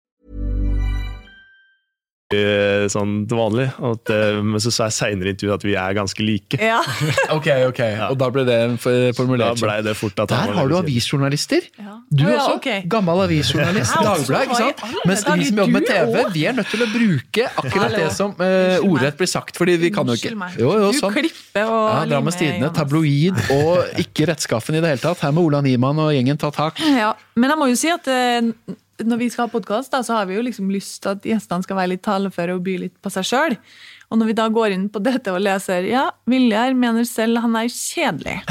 Eh, sånn til vanlig. Og at, eh, men så sa jeg seinere i intervjuet at vi er ganske like. Ja. Ok, ok. Og da ble det Da formulert sånn. blei det fort at Der har du avisjournalister. Ja. Du oh, ja, også. Okay. Gammel avisjournalist. Dagbladet, ikke sant? Mens vi som jobber med TV, vi er nødt til å bruke akkurat det som uh, ordrett blir sagt. Fordi vi kan jo ikke. Jo, jo, Du sånn. Ja, Drammens Tidende, tabloid og ikke rettskaffen i det hele tatt. Her må Ola Niemann og gjengen ta tak. Ja, men jeg må jo si at eh, når vi skal ha podkast, så har vi jo liksom lyst til at gjestene skal være litt taleføre og by litt på seg sjøl. Og når vi da går inn på dette og leser ja, Viljar mener selv han er kjedelig.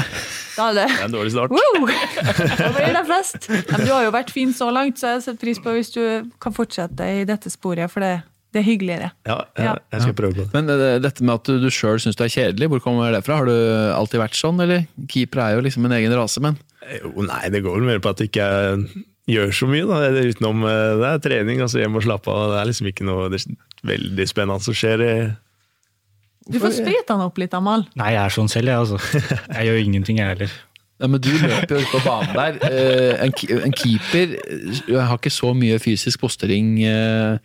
Da er det Det er en dårlig start. Wow, Da blir det flest. Men du har jo vært fin så langt, så jeg setter pris på hvis du kan fortsette i dette sporet, for det, det er hyggeligere. Ja, jeg, jeg skal prøve på det. Men eh, dette med at du, du sjøl syns du er kjedelig, hvor kommer det fra? Har du alltid vært sånn, eller? Keeper er jo liksom en egen rase, men Jo, nei, det går vel mer på at det ikke gjør så mye. Da. Det Utenom eh, det er trening, altså hjem og slappe av. Det er liksom ikke noe veldig spennende som skjer. Du får sprita han opp litt, Amal. Nei, jeg er sånn selv, jeg, altså. Jeg gjør ingenting, jeg heller. Ja, men du løper jo ut på banen der. Eh, En, en keeper eh, har ikke så mye fysisk postering eh,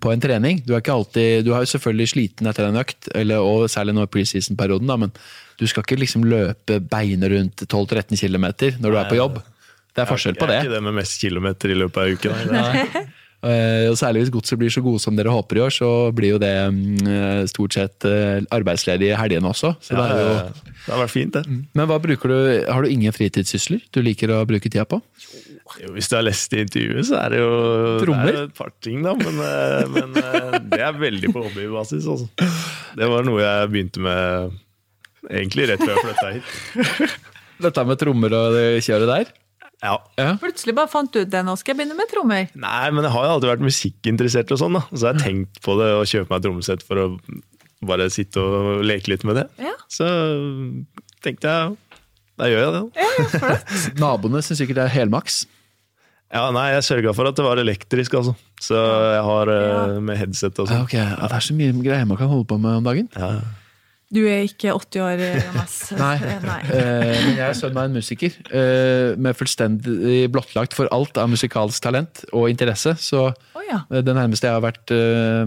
på en trening. Du er ikke alltid, du er jo selvfølgelig sliten etter en økt, eller, og særlig nå i preseason-perioden, da, men du skal ikke liksom løpe beinet rundt 12-13 km når du er på jobb. Det er forskjell på det. Jeg er ikke det med mest kilometer i løpet av uken. nei. Eh, Og særlig hvis godset blir så gode som dere håper i år, så blir jo det mm, eh, stort sett arbeidsledig i helgene også. Så det Ja, er jo, det har vært fint, det. men hva bruker du, har du ingen fritidssysler du liker å bruke tida på? Jo, hvis du har lest i intervjuet, så er det jo Trommer? Det er et par ting, da. Men, eh, men eh, det er veldig på hobbybasis. Altså. Det var noe jeg begynte med egentlig rett før jeg flytta hit. Dette med trommer og det kjøret der? Ja. Ja. Plutselig bare fant du ut det, nå skal jeg begynne med trommer. Nei, men jeg har jo alltid vært musikkinteressert, og sånn da. så jeg har tenkt på det å kjøpe meg et trommesett for å bare sitte og leke litt med det. Ja. Så tenkte jeg da gjør jeg det. Ja, Naboene syns sikkert det er helmaks. Ja, nei, Jeg sørga for at det var elektrisk, altså. Så jeg har eh, Ja. med headset og Ja, sånn. ok, ja, Det er så mye greier man kan holde på med om dagen. Ja. Du er ikke 80 år, Jonas. Nei, Nei. Eh, men jeg er sønnen av en musiker eh, med fullstendig blottlagt for alt av musikalsk talent og interesse. Så oh, ja. eh, det nærmeste jeg har vært eh,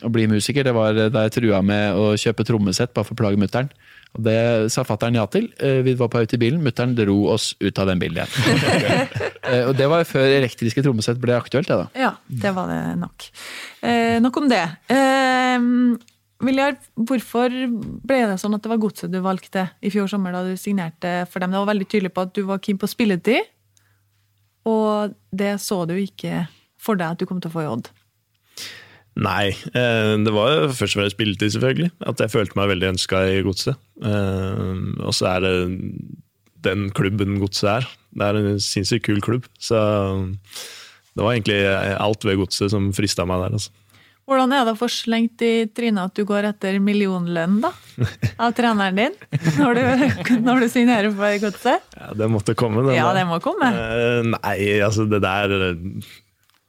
å bli musiker, det var da jeg trua med å kjøpe trommesett bare for å plage mutter'n. Og det sa fatter'n ja til. Eh, Vi var på vei ut i bilen, mutter'n dro oss ut av den bilen igjen. Eh, og det var før elektriske trommesett ble aktuelt, det da. Ja, det var det nok. Eh, nok om det. Eh, Viljar, hvorfor ble det sånn at det var godset du valgte i fjor sommer da du signerte for dem? Det var veldig tydelig på at du var keen på spilletid, og det så du ikke for deg at du kom til å få i Odd. Nei, eh, det var først og fremst spilletid, selvfølgelig. At jeg følte meg veldig ønska i Godset. Eh, og så er det den klubben Godset er. Det er en sinnssykt kul klubb. Så det var egentlig alt ved Godset som frista meg der. altså. Hvordan er det å få slengt i trynet at du går etter millionlønn da, av treneren din, når du, når du signerer for godset? Ja, det måtte komme. den Ja, det må komme. Uh, nei, altså det der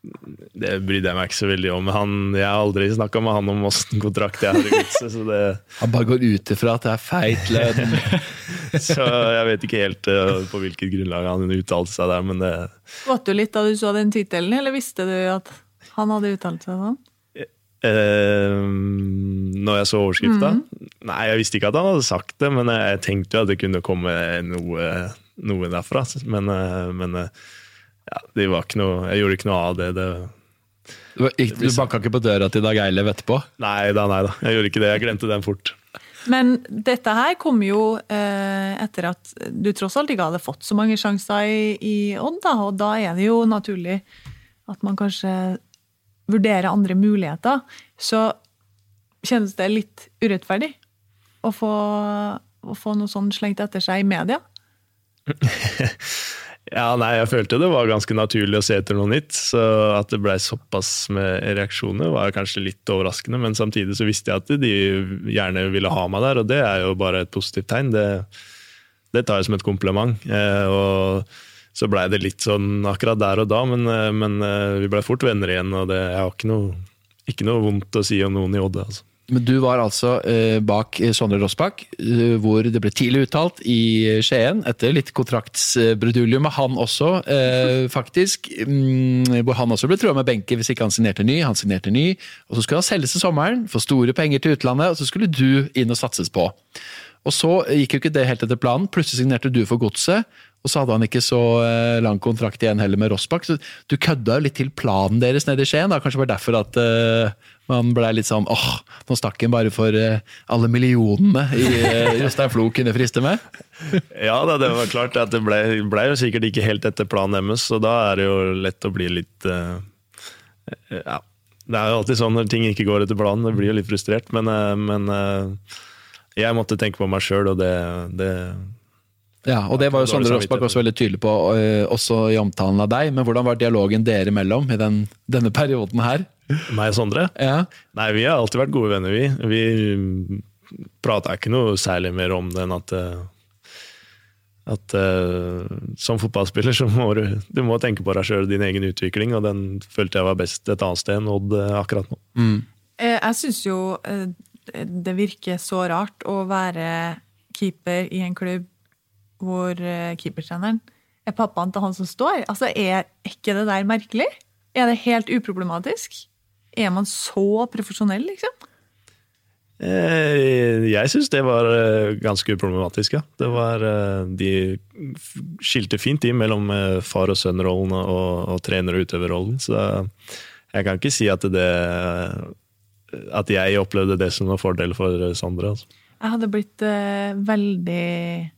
Det brydde jeg meg ikke så veldig om. Han, jeg har aldri snakka med han om åssen kontrakt jeg har i Godset, så, det- Han bare går ut ifra at det er feit lønn. så jeg vet ikke helt uh, på hvilket grunnlag han uttalte seg der, men det Skvatt du litt da du så den tittelen, eller visste du at han hadde uttalt seg sånn? Eh, når jeg så overskrifta? Nei, jeg visste ikke at han hadde sagt det, men jeg, tenkte jo at det kunne komme noe, noe derfra. Men, eh, men eh, ja, det var ikke noe, jeg gjorde ikke noe av det. det Du, gikk- du banka ikke på døra til Dag Eilev etterpå? nei da, nei da. Jeg gjorde ikke det. Jeg glemte den fort. Men dette her kom jo eh, etter at du tross alt ikke hadde fått så mange sjanser i, i Odd, da, og da er det jo naturlig at man kanskje vurderer andre muligheter. Så kjennes det litt urettferdig å få, å få noe sånn slengt etter seg i media. Ja, nei, jeg følte det var ganske naturlig å se etter noe nytt. Så at det blei såpass med reaksjoner var kanskje litt overraskende. Men samtidig så visste jeg at de gjerne ville ha meg der, og det er jo bare et positivt tegn. Det, det tar jeg som et kompliment. Eh, og så blei det litt sånn akkurat der og da, men, eh, men eh, vi blei fort venner igjen. Og det, jeg har ikke noe, ikke noe vondt å si om noen i Odde. altså. Men du var altså eh, bak eh, Sondre Rossbakk, hvor det ble tidlig uttalt i Skien, etter litt kontraktsbrudulje med han også, eh, faktisk. Mm, hvor han også ble trua med benke hvis ikke han signerte ny. Han signerte ny, og så skulle han selges til sommeren, få store penger til utlandet, og så skulle du inn og satses på. Og så gikk jo ikke det helt etter planen. Plutselig signerte du for Godset, og så hadde han ikke så eh, lang kontrakt igjen heller med Rossbakk. Så du kødda jo litt til planen deres nede i Skien. da. Kanskje det var derfor at uh, man ble litt sånn åh, nå stakk han bare for uh, alle millionene i uh, Jostein Flo kunne friste med. Ja da, det var klart at det ble, ble jo sikkert ikke helt etter planen deres, så da er det jo lett å bli litt Ja. Det er jo alltid sånn når ting ikke går etter planen, det blir jo litt frustrert, men, men jeg måtte tenke på meg sjøl, og det, det Ja, og det var jo Sondre Rossbakk også veldig tydelig på, eh, også i omtalen av deg. Men hvordan var dialogen dere imellom i den, denne perioden her? Meg og Sondre? Ja, Nei, vi har alltid vært gode venner, vi. Vi prata ikke noe særlig mer om det enn at eh, at eh, som fotballspiller så må du, du må tenke på deg sjøl, din egen utvikling, og den følte jeg var best et annet sted enn Odd akkurat nå. Mm. Jeg syns jo det virker så rart å være keeper i en klubb hvor eh, keepertreneren er pappaen til han som står. Altså, Er ikke det der merkelig? Er det helt uproblematisk? Er man så profesjonell, liksom? Eh, Jeg syns det var eh, ganske uproblematisk, ja. Det var, de skilte fint i mellom far og sønn-rollen og, og trener- og utøverrollen. Så jeg kan ikke si at det At jeg opplevde det som noen fordel for Sondre. Altså. Jeg hadde blitt veldig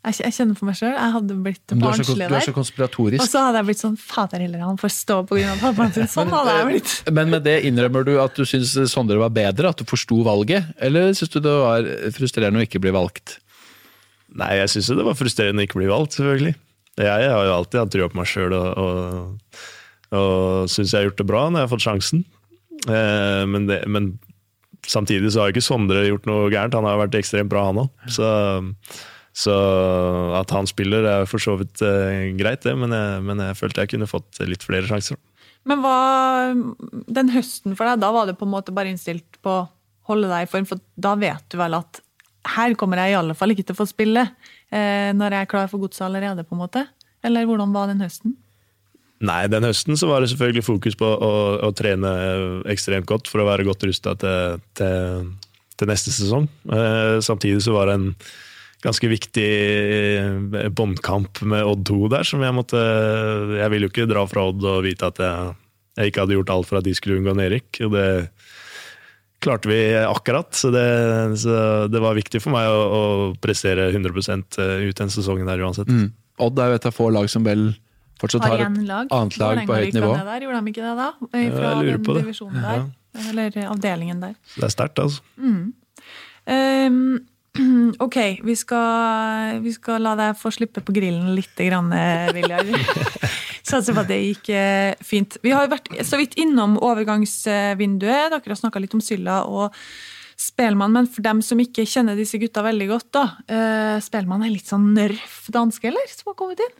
jeg, jeg kjenner for meg sjøl. Jeg hadde blitt barnsleder. Du er så, konspiratorisk. Og så hadde jeg blitt sånn Fader heller, han får stå på grunn av pappaen sin. Sånn hadde jeg blitt. Men med det innrømmer du at du syns Sondre var bedre, at du forsto valget? Eller syns du det var frustrerende å ikke bli valgt? Nei, jeg syns det var frustrerende å ikke bli valgt, selvfølgelig. Jeg har jo alltid hatt trua på meg sjøl og, og, og syns jeg har gjort det bra når jeg har fått sjansen. Eh, men, det, men samtidig så har ikke Sondre gjort noe gærent. Han har vært ekstremt bra, han òg. Så, at han spiller er for så vidt eh, greit, det. Men jeg, men jeg følte jeg kunne fått litt flere sjanser. Men hva, den høsten for deg, da var du på en måte bare innstilt på å holde deg i form, for da vet du vel at her kommer jeg i alle fall ikke til å få spille eh, når jeg er klar for godset allerede, på en måte? Eller hvordan var den høsten? Nei, den høsten så var det selvfølgelig fokus på å, å trene ekstremt godt for å være godt rusta til, til, til neste sesong. Eh, samtidig så var det en ganske viktig eh, båndkamp med Odd 2 der, som jeg måtte Jeg ville jo ikke dra fra Odd og vite at jeg, jeg ikke hadde gjort alt for at de skulle unngå nedrykk. Og det klarte vi akkurat, så det, så det var viktig for meg å, å prestere 100% ut den sesongen der uansett. Mm. Odd er jo et av få lag som vel fortsatt Har har et lag? annet lag på høyt nivå. Der, gjorde de ikke det da? Fra jeg lurer den på det. divisjonen der. Eller eh, avdelingen der. Det er sterkt, altså. Ehm, ok, vi skal, vi skal la deg få slippe på grillen litt, grann, eh, Viljar. Satser på at det gikk eh, fint. Vi har vært så vidt innom overgangsvinduet. Dere har snakka litt om Sylla og Spelmann, men for dem som ikke kjenner disse gutta veldig godt, da. eh, Spelmann er litt sånn røff danske, eller? Som har kommet inn?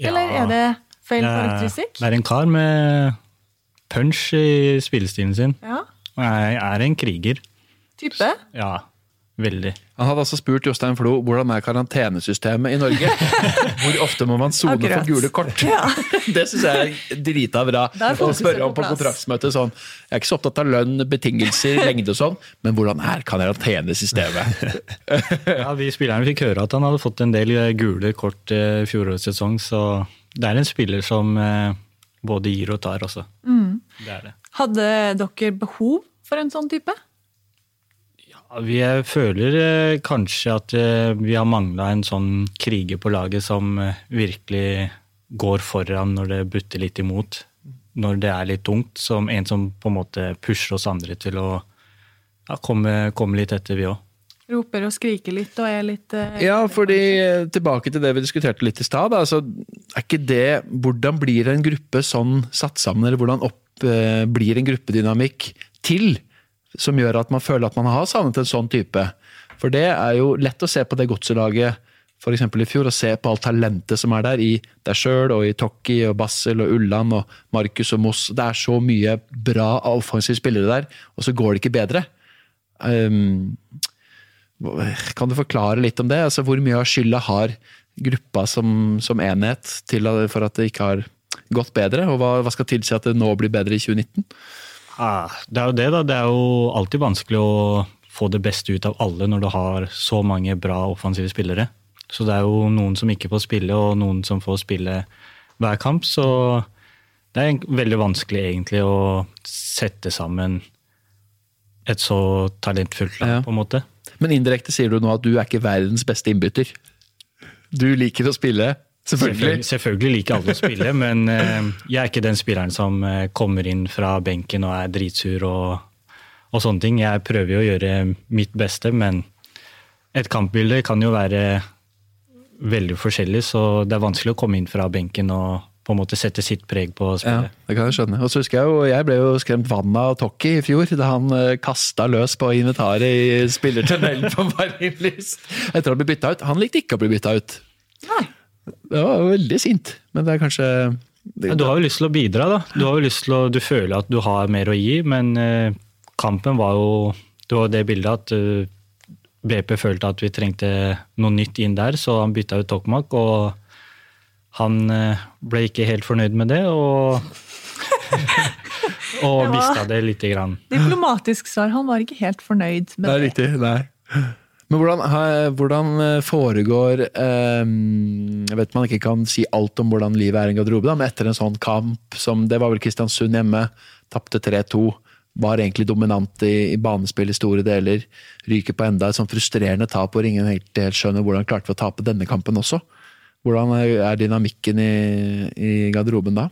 Eller Ja. er det feil er- karakteristikk? Det er en kar med punch i spillestilen sin. Ja, Og jeg er en kriger. type? Ja, veldig. Han hadde altså spurt Jostein Flo hvordan er karantenesystemet i Norge. Hvor ofte må man sone for gule kort? Det syns jeg er drita bra. Å spørre om på på kontraktsmøtet sånn Jeg er ikke så opptatt av lønn, betingelser, lengde og sånn, men hvordan er karantenesystemet? Ja, Vi spillerne fikk høre at han hadde fått en del eh, gule kort i fjorårets sesong, så det er en spiller som eh, både gir og tar også. Det er det. Hadde dere behov for en sånn type? Vi eh, føler eh, kanskje at eh, vi har mangla en sånn kriger på laget som virkelig går foran når det butter litt imot. Når det er litt tungt. Som en som på en måte pusher oss andre til å ja, komme, komme litt etter, vi òg. Roper og skriker litt og er litt eh, Ja, fordi tilbake til det vi diskuterte litt i stad. Altså, er ikke det Hvordan blir en gruppe sånn satt sammen, eller hvordan opp, eh, blir en gruppedynamikk til som gjør at man føler at man har savnet en sånn type? For det er jo lett å se på det godselaget f.eks. i fjor, og se på alt talentet som er der, i deg sjøl og i Tokki og Bassel og Ulland og Markus og Moss. Det er så mye bra offensive spillere der, og så går det ikke bedre. Um, kan du forklare litt om det? Altså, hvor mye av skylda har gruppa som, som enhet til, for at det ikke har gått bedre? Og hva, hva skal tilsi at det nå blir bedre i 2019? Ah, det er jo det, da. Det er jo alltid vanskelig å få det beste ut av alle når du har så mange bra offensive spillere. Så det er jo noen som ikke får spille, og noen som får spille hver kamp. Så det er veldig vanskelig egentlig å sette sammen et så talentfullt lag, Ja. på en måte. Men indirekte sier du nå at du er ikke verdens beste innbytter. Du liker å spille, selvfølgelig. Selvfølgelig, liker alle å spille, men eh, jeg er ikke den spilleren som eh, kommer inn fra benken og er dritsur og, og sånne ting. Jeg prøver jo å gjøre mitt beste, men et kampbilde kan jo være veldig forskjellig, så det er vanskelig å komme inn fra benken og på en måte sette sitt preg på Ja, det kan jeg skjønne. Og så husker Jeg jo, jeg ble jo skremt vann av Tokki i fjor, da han uh, kasta løs på inventaret i spillertunnelen på Marienlyst etter å ha blitt bytta ut. Han likte ikke å bli bytta ut. Nei. Det var veldig sint, men det er kanskje det, du har jo lyst til å bidra, da. Du har jo lyst til å, du føler at du har mer å gi, men eh, kampen var jo Det var det bildet at eh, BP følte at vi trengte noe nytt inn der, så han bytta ut Tokmak. Og han eh, ble ikke helt fornøyd med det, og Og mista det lite grann. Diplomatisk svar, han var ikke helt fornøyd med Det er det. riktig, nei. Men hvordan, hvordan eh, foregår eh, Jeg vet man ikke kan si alt om hvordan livet er i en garderobe, da, men etter en sånn kamp som Det var vel Kristiansund hjemme, tapte 3-2. Var egentlig dominant i, i banespill i store deler. Ryker på enda et sånn frustrerende tap hvor ingen helt, helt skjønner hvordan klarte vi å tape denne kampen også. Hvordan er er dynamikken i, i garderoben da?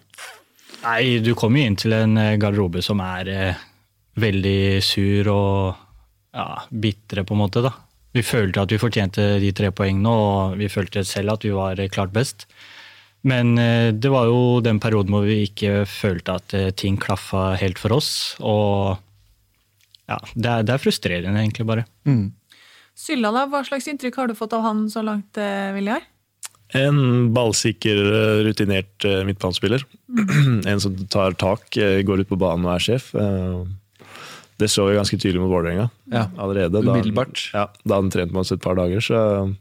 Nei, du kommer jo inn til en eh, garderobe som er eh, veldig sur og ja, bitre, på en måte. da. Vi følte at vi fortjente de tre poengene, og vi følte selv at vi var klart best. Men eh, det var jo den perioden hvor vi ikke følte at eh, ting klaffa helt for oss. Og ja, det er, det er frustrerende, egentlig, bare. Sylla, da, hva slags inntrykk har du fått av han så langt, eh, Viljar? En ballsikker, rutinert midtbanespiller. Mm. en som tar tak, går ut på banen og er sjef. Eh, Det så vi ganske tydelig mot Vålerenga Ja, allerede. Da, umiddelbart. ja, da hadde han trent med oss et par dager, så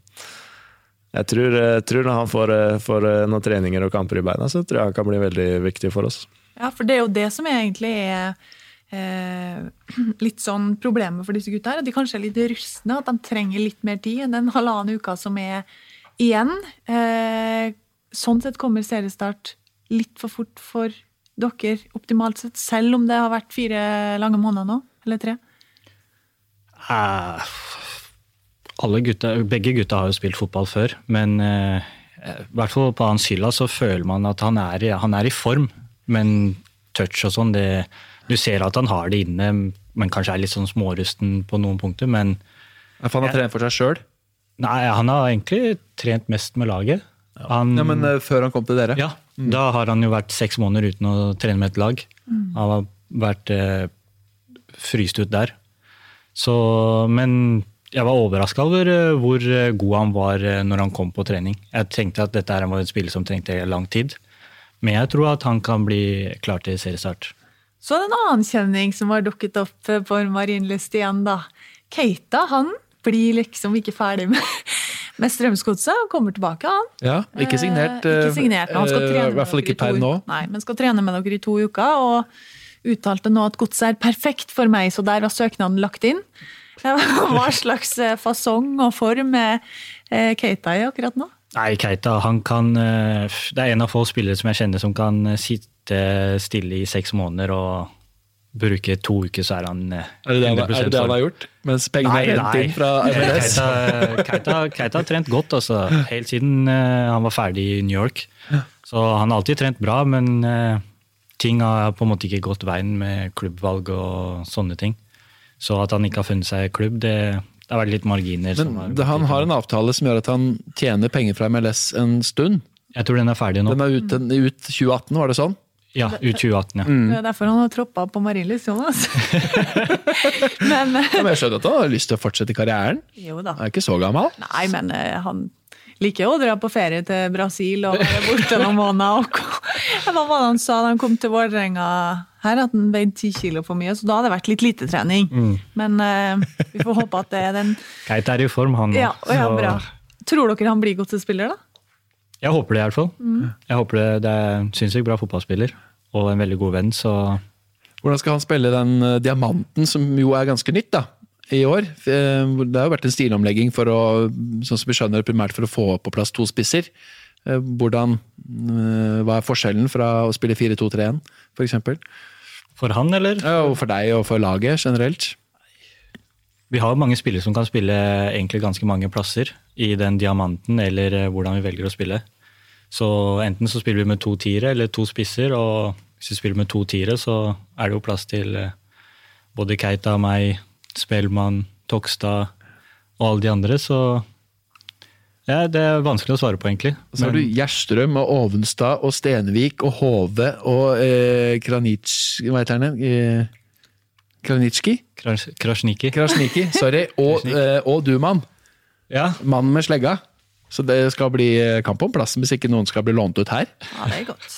jeg tror, jeg tror når han får, eh, får eh, noen treninger og kamper i beina, så tror jeg han kan bli veldig viktig for oss. Ja, for det er jo det som egentlig er eh, litt sånn problemet for disse gutta her. At de kanskje er litt rustne, at de trenger litt mer tid enn den halvannen uka som er igjen. Eh, sånn sett kommer seriestart litt for fort for dere, optimalt sett, selv om det har vært fire lange måneder nå, eller tre. Eh, alle gutta, begge gutta har jo spilt fotball før, men eh, i hvert fall på han Sylla så føler man at han er, han er i form. Men touch og sånn, det, du ser at han har det inne, men kanskje er litt sånn smårusten på noen punkter. Men Ja, for han har trent for seg sjøl? nei, han har egentlig trent mest med laget. Han, Ja, men eh, før han kom til dere? ja, da har han jo vært seks måneder uten å trene med et lag. Han har vært eh, fryst ut der. Så, men jeg var overraska over eh, hvor eh, god han var eh, når han kom på trening. Jeg tenkte at dette var en spiller som trengte lang tid. Men jeg tror at han kan bli klar til seriestart. Så er det en annen kjenning som har dukket opp på Marienlyst igjen, da. Keita, han blir liksom ikke ferdig med, med Strømsgodset og kommer tilbake, han. Ja, ikke signert. Eh, ikke signert, han skal eh, trene I hvert fall ikke per nå. Nei, men skal trene med dere i to uker, og uttalte nå at godset er perfekt for meg, så der var søknaden lagt inn. Hva slags eh, fasong og form er eh, Keita i akkurat nå? Nei, Keita han kan eh, Det er en av få spillere som jeg kjenner som kan eh, sitte stille i seks måneder og bruke to uker, så er han eh, Er det det, han- 100% er det det han har gjort? Mens pengene Nei, er hentet inn fra MLS? Keita, Keita, Keita har trent godt, altså. Helt siden eh, han var ferdig i New York. Så han har alltid trent bra, men eh, ting har på en måte ikke gått veien med klubbvalg og sånne ting. Så at han ikke har funnet seg klubb, det, det har vært litt marginer. som Men har han har en avtale som gjør at han tjener penger fra MLS en stund. Jeg tror den er ferdig nå. Den er ut, ut 2018, var det sånn? Ja, ut 2018, ja. Mm. Det er derfor han har troppa på Marienlyst, Jonas. men eh, Ja, men jeg skjønner at han har lyst til å fortsette karrieren. jo da. Han er ikke så gammel. Nei, men eh, han liker jo å dra på ferie til Brasil og være borte noen måneder. Og, hva var det han sa da han kom til Vålerenga her? At han veide ti kilo for mye, så da hadde det vært litt lite trening. Mm. Men uh, vi får håpe at det er den Geit er i form, han nå. Ja, ja, så- bra. Tror dere han blir god til spiller, da? Jeg håper det, i hvert fall. Mm. Jeg håper det, det er sinnssykt bra fotballspiller, og en veldig god venn, så Hvordan skal han spille den uh, diamanten, som jo er ganske nytt da, i år? Eh, Det har jo vært en stilomlegging for å, sånn som vi skjønner, primært for å få på plass to spisser. Eh, Hvordan, Hva er forskjellen fra å spille 4-2-3-1, for eksempel? For han, eller? Ja, og for deg og for laget generelt? Vi har mange spillere som kan spille egentlig ganske mange plasser i den diamanten, eller hvordan vi velger å spille. Så enten så spiller vi med to tiere eller to spisser, og hvis vi spiller med to tiere, så er det jo plass til eh, både Keita, meg, Spellemann, Tokstad og alle de andre, så ja, det er vanskelig å svare på, egentlig. Så har du Gjerstrøm og Ovenstad og Stenvik og Hove og eh, Kranitsj... Hva heter han? Eh, Kranitsjki? Krasjniki. Krasjniki. Sorry. Og, eh, og Duman. Ja, Mannen med slegga. Så det skal bli eh, kamp om plassen hvis ikke noen skal bli lånt ut her. Ja, det er godt.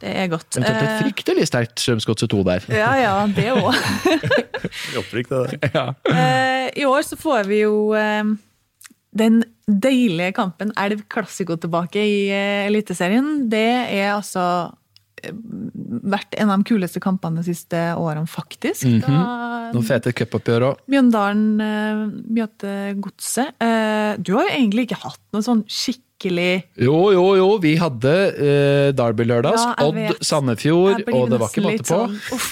Det er godt. Eventuelt et Eh, fryktelig sterkt Strømsgodset 2 der. Ja, ja, det òg. Opprykk, det der. Ja. Eh, I år så får vi jo den deilige kampen Elv Klassiko tilbake i Eliteserien. Det er altså vært en av de kuleste kampene de siste årene, faktisk. da Noen fete cupoppgjør òg. Mjøndalen uh, møter Godset. Uh, du har jo egentlig ikke hatt noe sånn skikkelig Jo, jo, jo. Vi hadde uh, Derby lørdags. Ja, Odd vet. Sandefjord, og det var ikke måte på. Sånn, uff,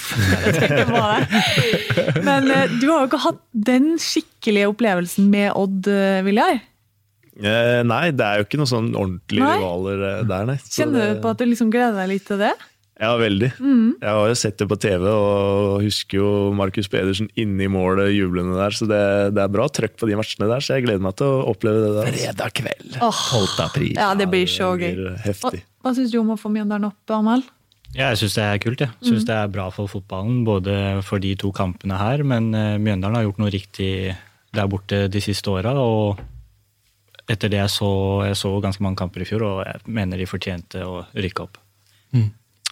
jeg det. Men uh, du har jo ikke hatt den skikkelige opplevelsen med Odd, Viljar. Eh, nei, det er jo ikke noen sånn ordentlige Nei. rivaler eh, der, nei. Så Kjenner det- du på at du liksom gleder deg litt til det? Ja, veldig. Mm. Jeg har jo sett det på TV og husker jo Markus Pedersen inne i målet jublende der, så det, det er bra trøkk på de matchene der, så jeg gleder meg til å oppleve det der. Fredag kveld, oh. 12. april. Ja, det blir så gøy. Hva, hva syns du om å få Mjøndalen opp, Amal? Ja, jeg syns det er kult. Jeg syns det er bra for fotballen, både for de to kampene her, men eh, Mjøndalen har gjort noe riktig der borte de siste åra. Og etter det jeg så, jeg så ganske mange kamper i fjor, og jeg mener de fortjente å rykke opp.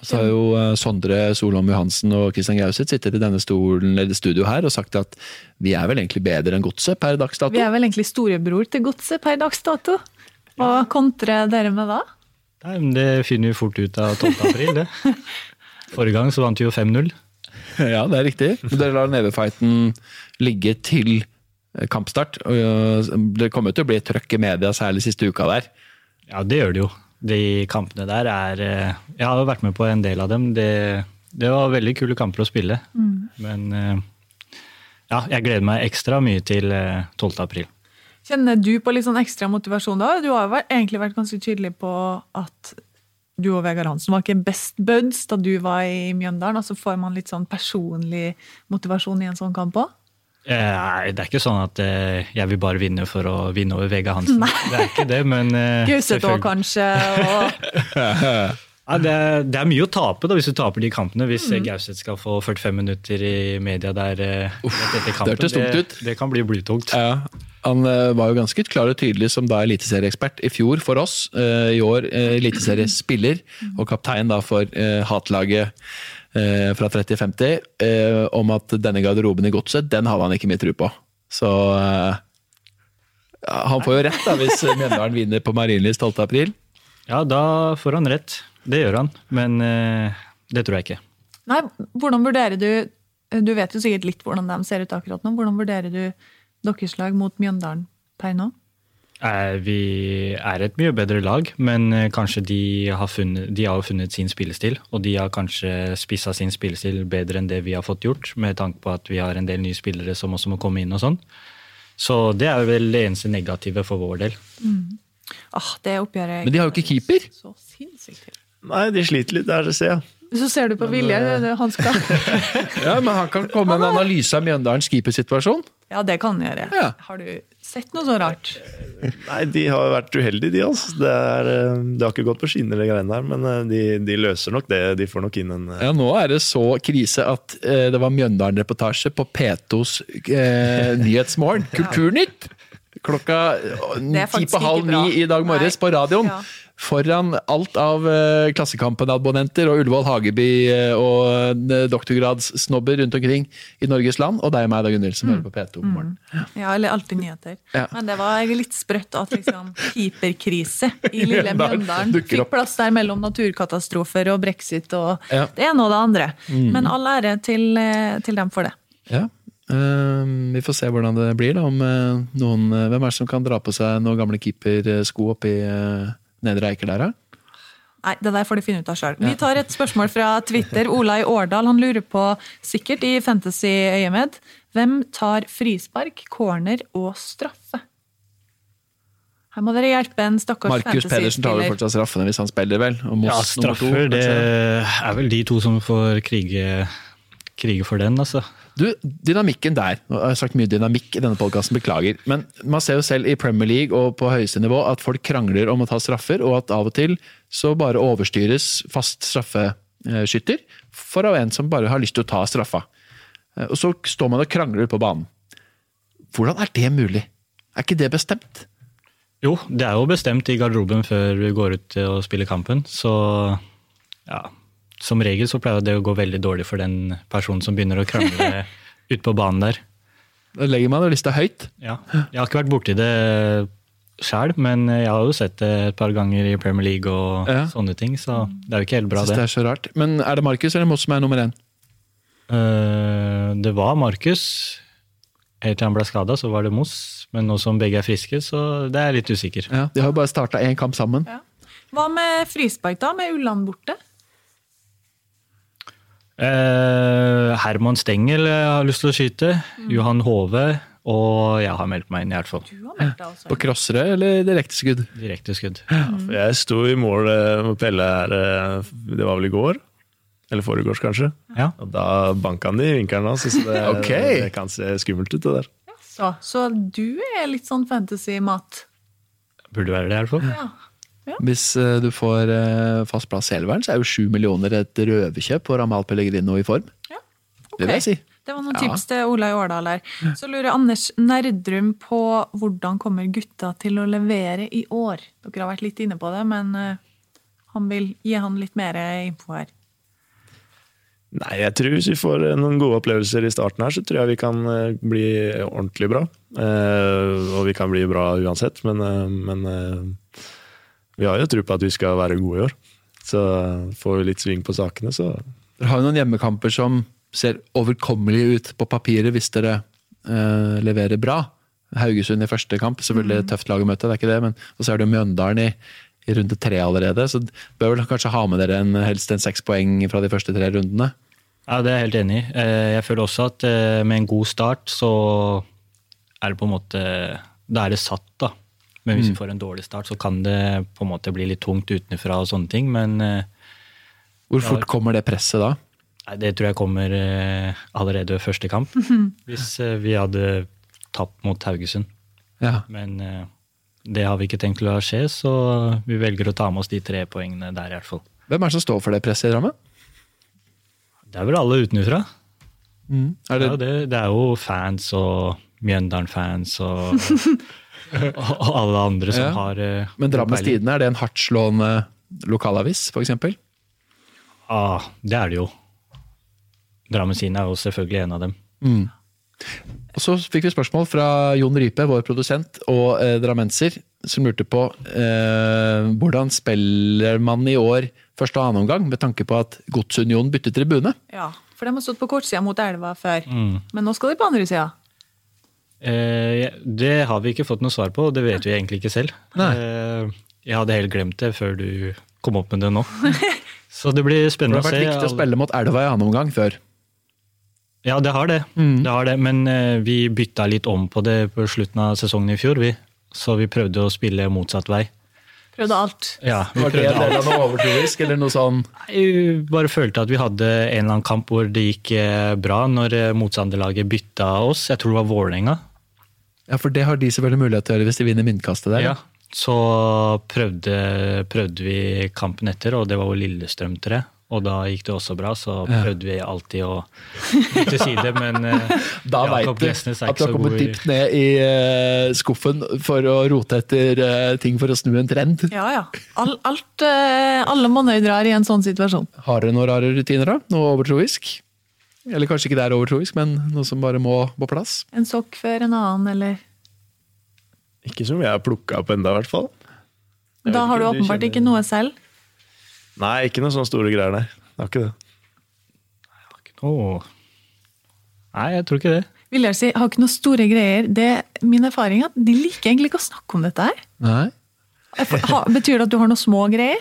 Så har jo eh, Sondre Solholm Johansen og Christian Gauseth sittet i denne stolen, eller studio her og sagt at vi er vel egentlig bedre enn Godset per dags dato. Vi er vel egentlig storebror til Godset per dags dato. Hva kontrer dere med da? Nei, men Det finner vi fort ut av 12. april, det. Forrige gang så vant vi jo 5-0. Ja, det er riktig. Men Dere lar nevefighten ligge til kampstart. og eh, Det kommer til å bli trøkk i media, særlig siste uka der. Ja, det gjør det jo. De kampene der er eh, Jeg har jo vært med på en del av dem. Det, det var veldig kule kamper å spille. Men eh, ja, jeg gleder meg ekstra mye til eh, 12. april. Kjenner du på litt sånn ekstra motivasjon da? Du har jo egentlig vært ganske tydelig på at du og Vegard Hansen var ikke best buds da du var i Mjøndalen. Og så får man litt sånn personlig motivasjon i en sånn kamp òg? Eh, Nei, det er ikke sånn at eh, jeg vil bare vinne for å vinne over Vega Hansen. Det er ikke det, men eh, Gauseth òg, kanskje. Og... Ja, det, er, det er mye å tape da, hvis du taper de kampene. Hvis Mm. eh, Gauseth skal få 45 minutter i media der eh, rett etter kampen. det. Det, det kan bli blytungt. Ja, han eh, var jo ganske klar og tydelig som da eliteserieekspert i fjor for oss. eh, I år eh, eliteseriespiller og kaptein da for eh, hatlaget eh, fra 30-50. eh, Om at denne garderoben i godset, den hadde han ikke mye tro på. Så eh, han får jo rett da hvis Mjøndalen vinner på Marienlyst 12. april. Ja, da får han rett. Det gjør han, men eh, det tror jeg ikke. Nei, hvordan vurderer du Du vet jo sikkert litt hvordan de ser ut akkurat nå. Hvordan vurderer du deres lag mot Mjøndalen per nå? Eh, Vi er et mye bedre lag, men eh, kanskje de har, funnet, de har funnet sin spillestil. Og de har kanskje spissa sin spillestil bedre enn det vi har fått gjort, med tanke på at vi har en del nye spillere som også må komme inn og sånn. Så det er vel det eneste negative for vår del. Ah, det oppgjøret Men de har jo ikke keeper. så sinnssykt til. Nei, de sliter litt der, ser jeg. Så ser du på Vilje, det- han skal Ja, Men han kan komme med en analyse av Mjøndalens keepersituasjon. Ja, det kan den gjøre. Ja. Har du sett noe så rart? Nei, de har vært uheldige, de. altså. Det, er, eh, det har ikke gått på skinner, de greiene der, men eh, de, de løser nok det. De får nok inn en eh, Ja, Nå er det så krise at eh, det var Mjøndalen-reportasje på P2s eh, Nyhetsmorgen. Kulturnytt! Klokka ti på halv ni i dag morges på radioen. Ja. Foran alt av eh, Klassekampen-abonnenter og Ullevål Hageby eh, og eh, doktorgradssnobber rundt omkring i Norges land. Og deg og meg, Dag Gunhild, som mm. hører på P2 om morgenen. Ja, eller alltid nyheter. Ja. Men det var litt sprøtt at liksom hyperkrise i lille Mjøndalen fikk plass der mellom naturkatastrofer og brexit og det ene og det andre. Men all ære til, til dem for det. Ja. Eh, vi får se hvordan det blir. da, om eh, noen, eh, Hvem er det som kan dra på seg noen gamle keepersko oppi uh, Nedre Eiker der, da? Nei, det der får de finne ut av sjøl. Vi tar et spørsmål fra Twitter. Olai Årdal han lurer på, sikkert i fantasy-øyemed, hvem tar frispark, corner og straffe? Her må dere hjelpe en stakkars Markus Pedersen tar vel fortsatt straffene hvis han spiller, vel? Og Moss Ja, straffer. to, straffer, det er vel de to som får krige, krige for den, altså. Du, dynamikken der. Nå har jeg sagt mye dynamikk i denne podkasten, beklager. Men man ser jo selv i Premier League og på høyeste nivå at folk krangler om å ta straffer, og at av og til så bare overstyres fast straffeskytter for av en som bare har lyst til å ta straffa. Eh, Og så står man og krangler på banen. Hvordan er det mulig? Er ikke det bestemt? Jo, det er jo bestemt i garderoben før vi går ut og spiller kampen, så ja, som regel så pleier det å gå veldig dårlig for den personen som begynner å krangle ute på banen der. Da legger man lista høyt. Ja. Jeg har ikke vært borti det sjæl, men jeg har jo sett det et par ganger i Premier League og Ja. sånne ting, så det er jo ikke helt bra, Synes det det. er så rart. Men er det Markus eller Moss som er nummer én? Uh, det var Markus. Helt til han ble skada, så var det Moss. Men nå som begge er friske, så det er jeg litt usikker. Ja, de har jo bare starta én kamp sammen. Hva med frispark, da? Med Ulland borte? Eh, Herman Stengel jeg har lyst til å skyte. Johan Hove. Og jeg har meldt meg inn, i hvert fall. Du har meldt deg også. På crossere eller direkteskudd? Direkte skudd. For Jeg sto i mål eh, med Pelle her, eh, det var vel i går? Eller foregårs, kanskje. Ja. Og da banka han i vinkelen hans, så det, okay. det kan se skummelt ut, det der. Så, så du er litt sånn fantasy-mat? Burde være det, i hvert fall. Ja. Hvis eh, du får eh, fast plass i elveren, så er jo sju millioner et røverkjøp for Amal Pellegrino i form. Det vil jeg si. Det var noen Ja. tips til Ola i Årdal her. Så lurer Anders Nerdrum på hvordan kommer gutta til å levere i år? Dere har vært litt inne på det, men eh, han vil gi han litt mer info her. Nei, jeg tror hvis vi får noen gode opplevelser i starten her, så tror jeg vi kan bli ordentlig bra. Eh, og vi kan bli bra uansett, men, men vi har jo tro på at vi skal være gode i år. Så får vi litt sving på sakene, så Dere har jo noen hjemmekamper som ser overkommelige ut på papiret hvis dere eh, leverer bra. Haugesund i første kamp, selvfølgelig mm. tøft lag å møte, det er ikke det, men og så er det jo Mjøndalen i, i runde tre allerede, så bør vel kanskje ha med dere en, helst en seks poeng fra de første tre rundene. Ja, Det er jeg helt enig i. Eh, Jeg føler også at eh, med en god start, så er det på en måte Da er det satt, da. Men hvis vi får en dårlig start, så kan det på en måte bli litt tungt utenfra og sånne ting. Men eh, Hvor fort kommer det presset da? nei, det tror jeg kommer eh, allerede ved første kamp. Hvis eh, vi hadde tapt mot Haugesund. Ja. Men det har vi ikke tenkt å la skje, så vi velger å ta med oss de tre poengene der, i hvert fall. Hvem er det som står for det presset i Drammen? Det er vel alle utenfra. Er Det Ja, det, det er jo fans og Mjøndalen-fans og, og alle andre som Ja. har uh, men Drammens. Tidende, er det en hardtslående lokalavis, for eksempel? Ah, det er det jo. Drammens Tidende er jo selvfølgelig en av dem. Og så fikk vi spørsmål fra Jon Rype, vår produsent, og eh, drammenser, som lurte på eh, hvordan spiller man i år første og annen omgang, med tanke på at Godsunionen bytter tribune? Ja, for de har stått på kortsida mot elva før. Mm. Men nå skal de på andre sida. Eh, det har vi ikke fått noe svar på, og det vet vi egentlig ikke selv. Nei. Eh, jeg hadde helt glemt det før du kom opp med det nå. Så det blir For det har vært viktig å spille mot elva i annen omgang før. Ja, det har det. Mm. det, har det. Men eh, vi bytta litt om på det på slutten av sesongen i fjor, vi. Så vi prøvde å spille motsatt vei. Prøvde alt. Ja, vi Var det en del av noe overtroisk, eller noe sånn? Jeg bare følte at vi hadde en eller annen kamp hvor det gikk bra når motstanderlaget bytta oss. Jeg tror det var Vålerenga. Ja, for det har de selvfølgelig mulighet til å gjøre hvis de vinner myntkastet der. Ja. Så prøvde, prøvde vi kampen etter, og det var jo Lillestrøm, 3. Og da gikk det også bra, så prøvde vi alltid å til side, men eh, Da veit du at du har kommet dypt ned i eh, skuffen for å rote etter eh, ting for å snu en trend. Ja, ja. All, alt, alle monner drar i en sånn situasjon. Har dere noen rare rutiner, da? Noe overtroisk? Eller kanskje ikke det er overtroisk, men noe som bare må på plass? En sokk før en annen, eller ikke som jeg har plukka opp enda i hvert fall. Jeg Da har du åpenbart kjenner- ikke noe selv. Nei, ikke noen sånne store greier, nei. Det har ikke det. Åh. Nei, jeg tror ikke det. Vil jeg si, har ikke noe store greier. Det min erfaring er at de liker egentlig ikke å snakke om dette her. Nei. Betyr det at du har noen små greier?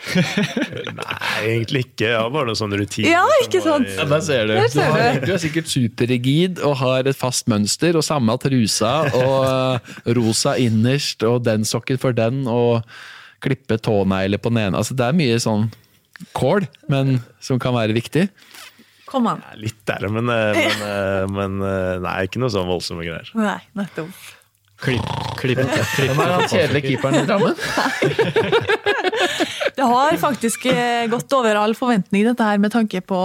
Nei, egentlig ikke. Jeg har bare noen sånne rutiner. Ja, ikke sant? Ja, der ser du. Der Du, ser har, du. du er sikkert superrigid og har et fast mønster og samme trusa og eh, rosa innerst og den sokken for den og klippe tånegler på den ene. Altså, det er mye sånn kål, men som kan være viktig. Kom an. Ja, Litt der, men, eh, men, eh, men nei, ikke noe sånn voldsomme greier. Nei, nettopp. Klipp, klipp, klipp. Hvem er han kjedelige keeperen i Drammen? Det har faktisk eh, gått over all forventning, dette her, med tanke på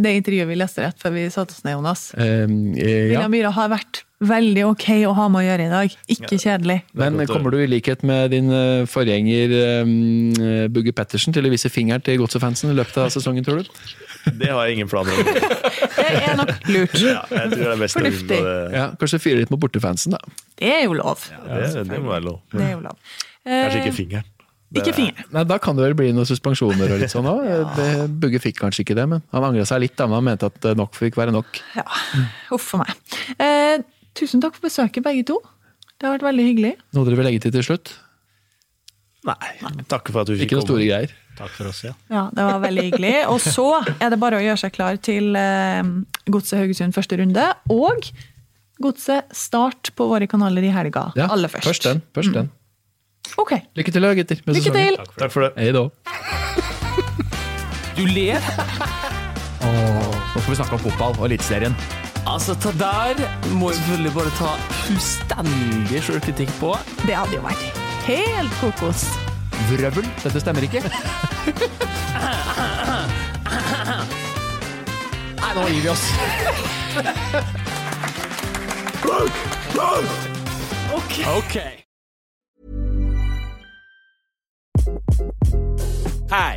det intervjuet vi leste rett før vi satte oss ned, Jonas. Um, eh, ja. Myhre har vært veldig ok å ha med å gjøre i dag. Ikke kjedelig. Men kommer du i likhet med din eh, forgjenger um, Bugge Pettersen til å vise fingeren til godsefansen i løpet av sesongen, tror du? Det har jeg ingen planer om. Det er nok lurt. Ja, jeg tror det er best Fornuftig. Ja, Kanskje fyre litt mot bortefansen, da. Det er jo lov. Det, det må være lov. Det er jo lov. Kanskje Eh, ikke fingeren. Ikke fingeren. Nei, Da kan det vel bli noen suspensjoner og litt sånn òg. Bugge fikk kanskje ikke det, men han angra seg litt da, men han mente at nok fikk være nok. Ja, Uff a meg. Eh, tusen takk for besøket, begge to. Det har vært veldig hyggelig. Noe dere vil legge til til slutt? Nei, Takk for at du fikk Ikke noen store greier. Takk for oss, ja. Ja, Det var veldig hyggelig. Og så er det bare å gjøre seg klar til eh, Godset Haugesund første runde. Og Godset Start på våre kanaler i helga. Ja, aller først. Først den. først den. Ok, Lykke til, gutter. med Lykke sesongen. til! Takk for det. Hei da. Du ler? Nå skal vi snakke om fotball og Eliteserien. Altså, det der må jeg selvfølgelig bare ta fullstendig sjølkritikk på. Det hadde jo vært helt kokos. Vrøvl. Dette stemmer ikke. Nei, nå gir vi oss. Okay. Hi,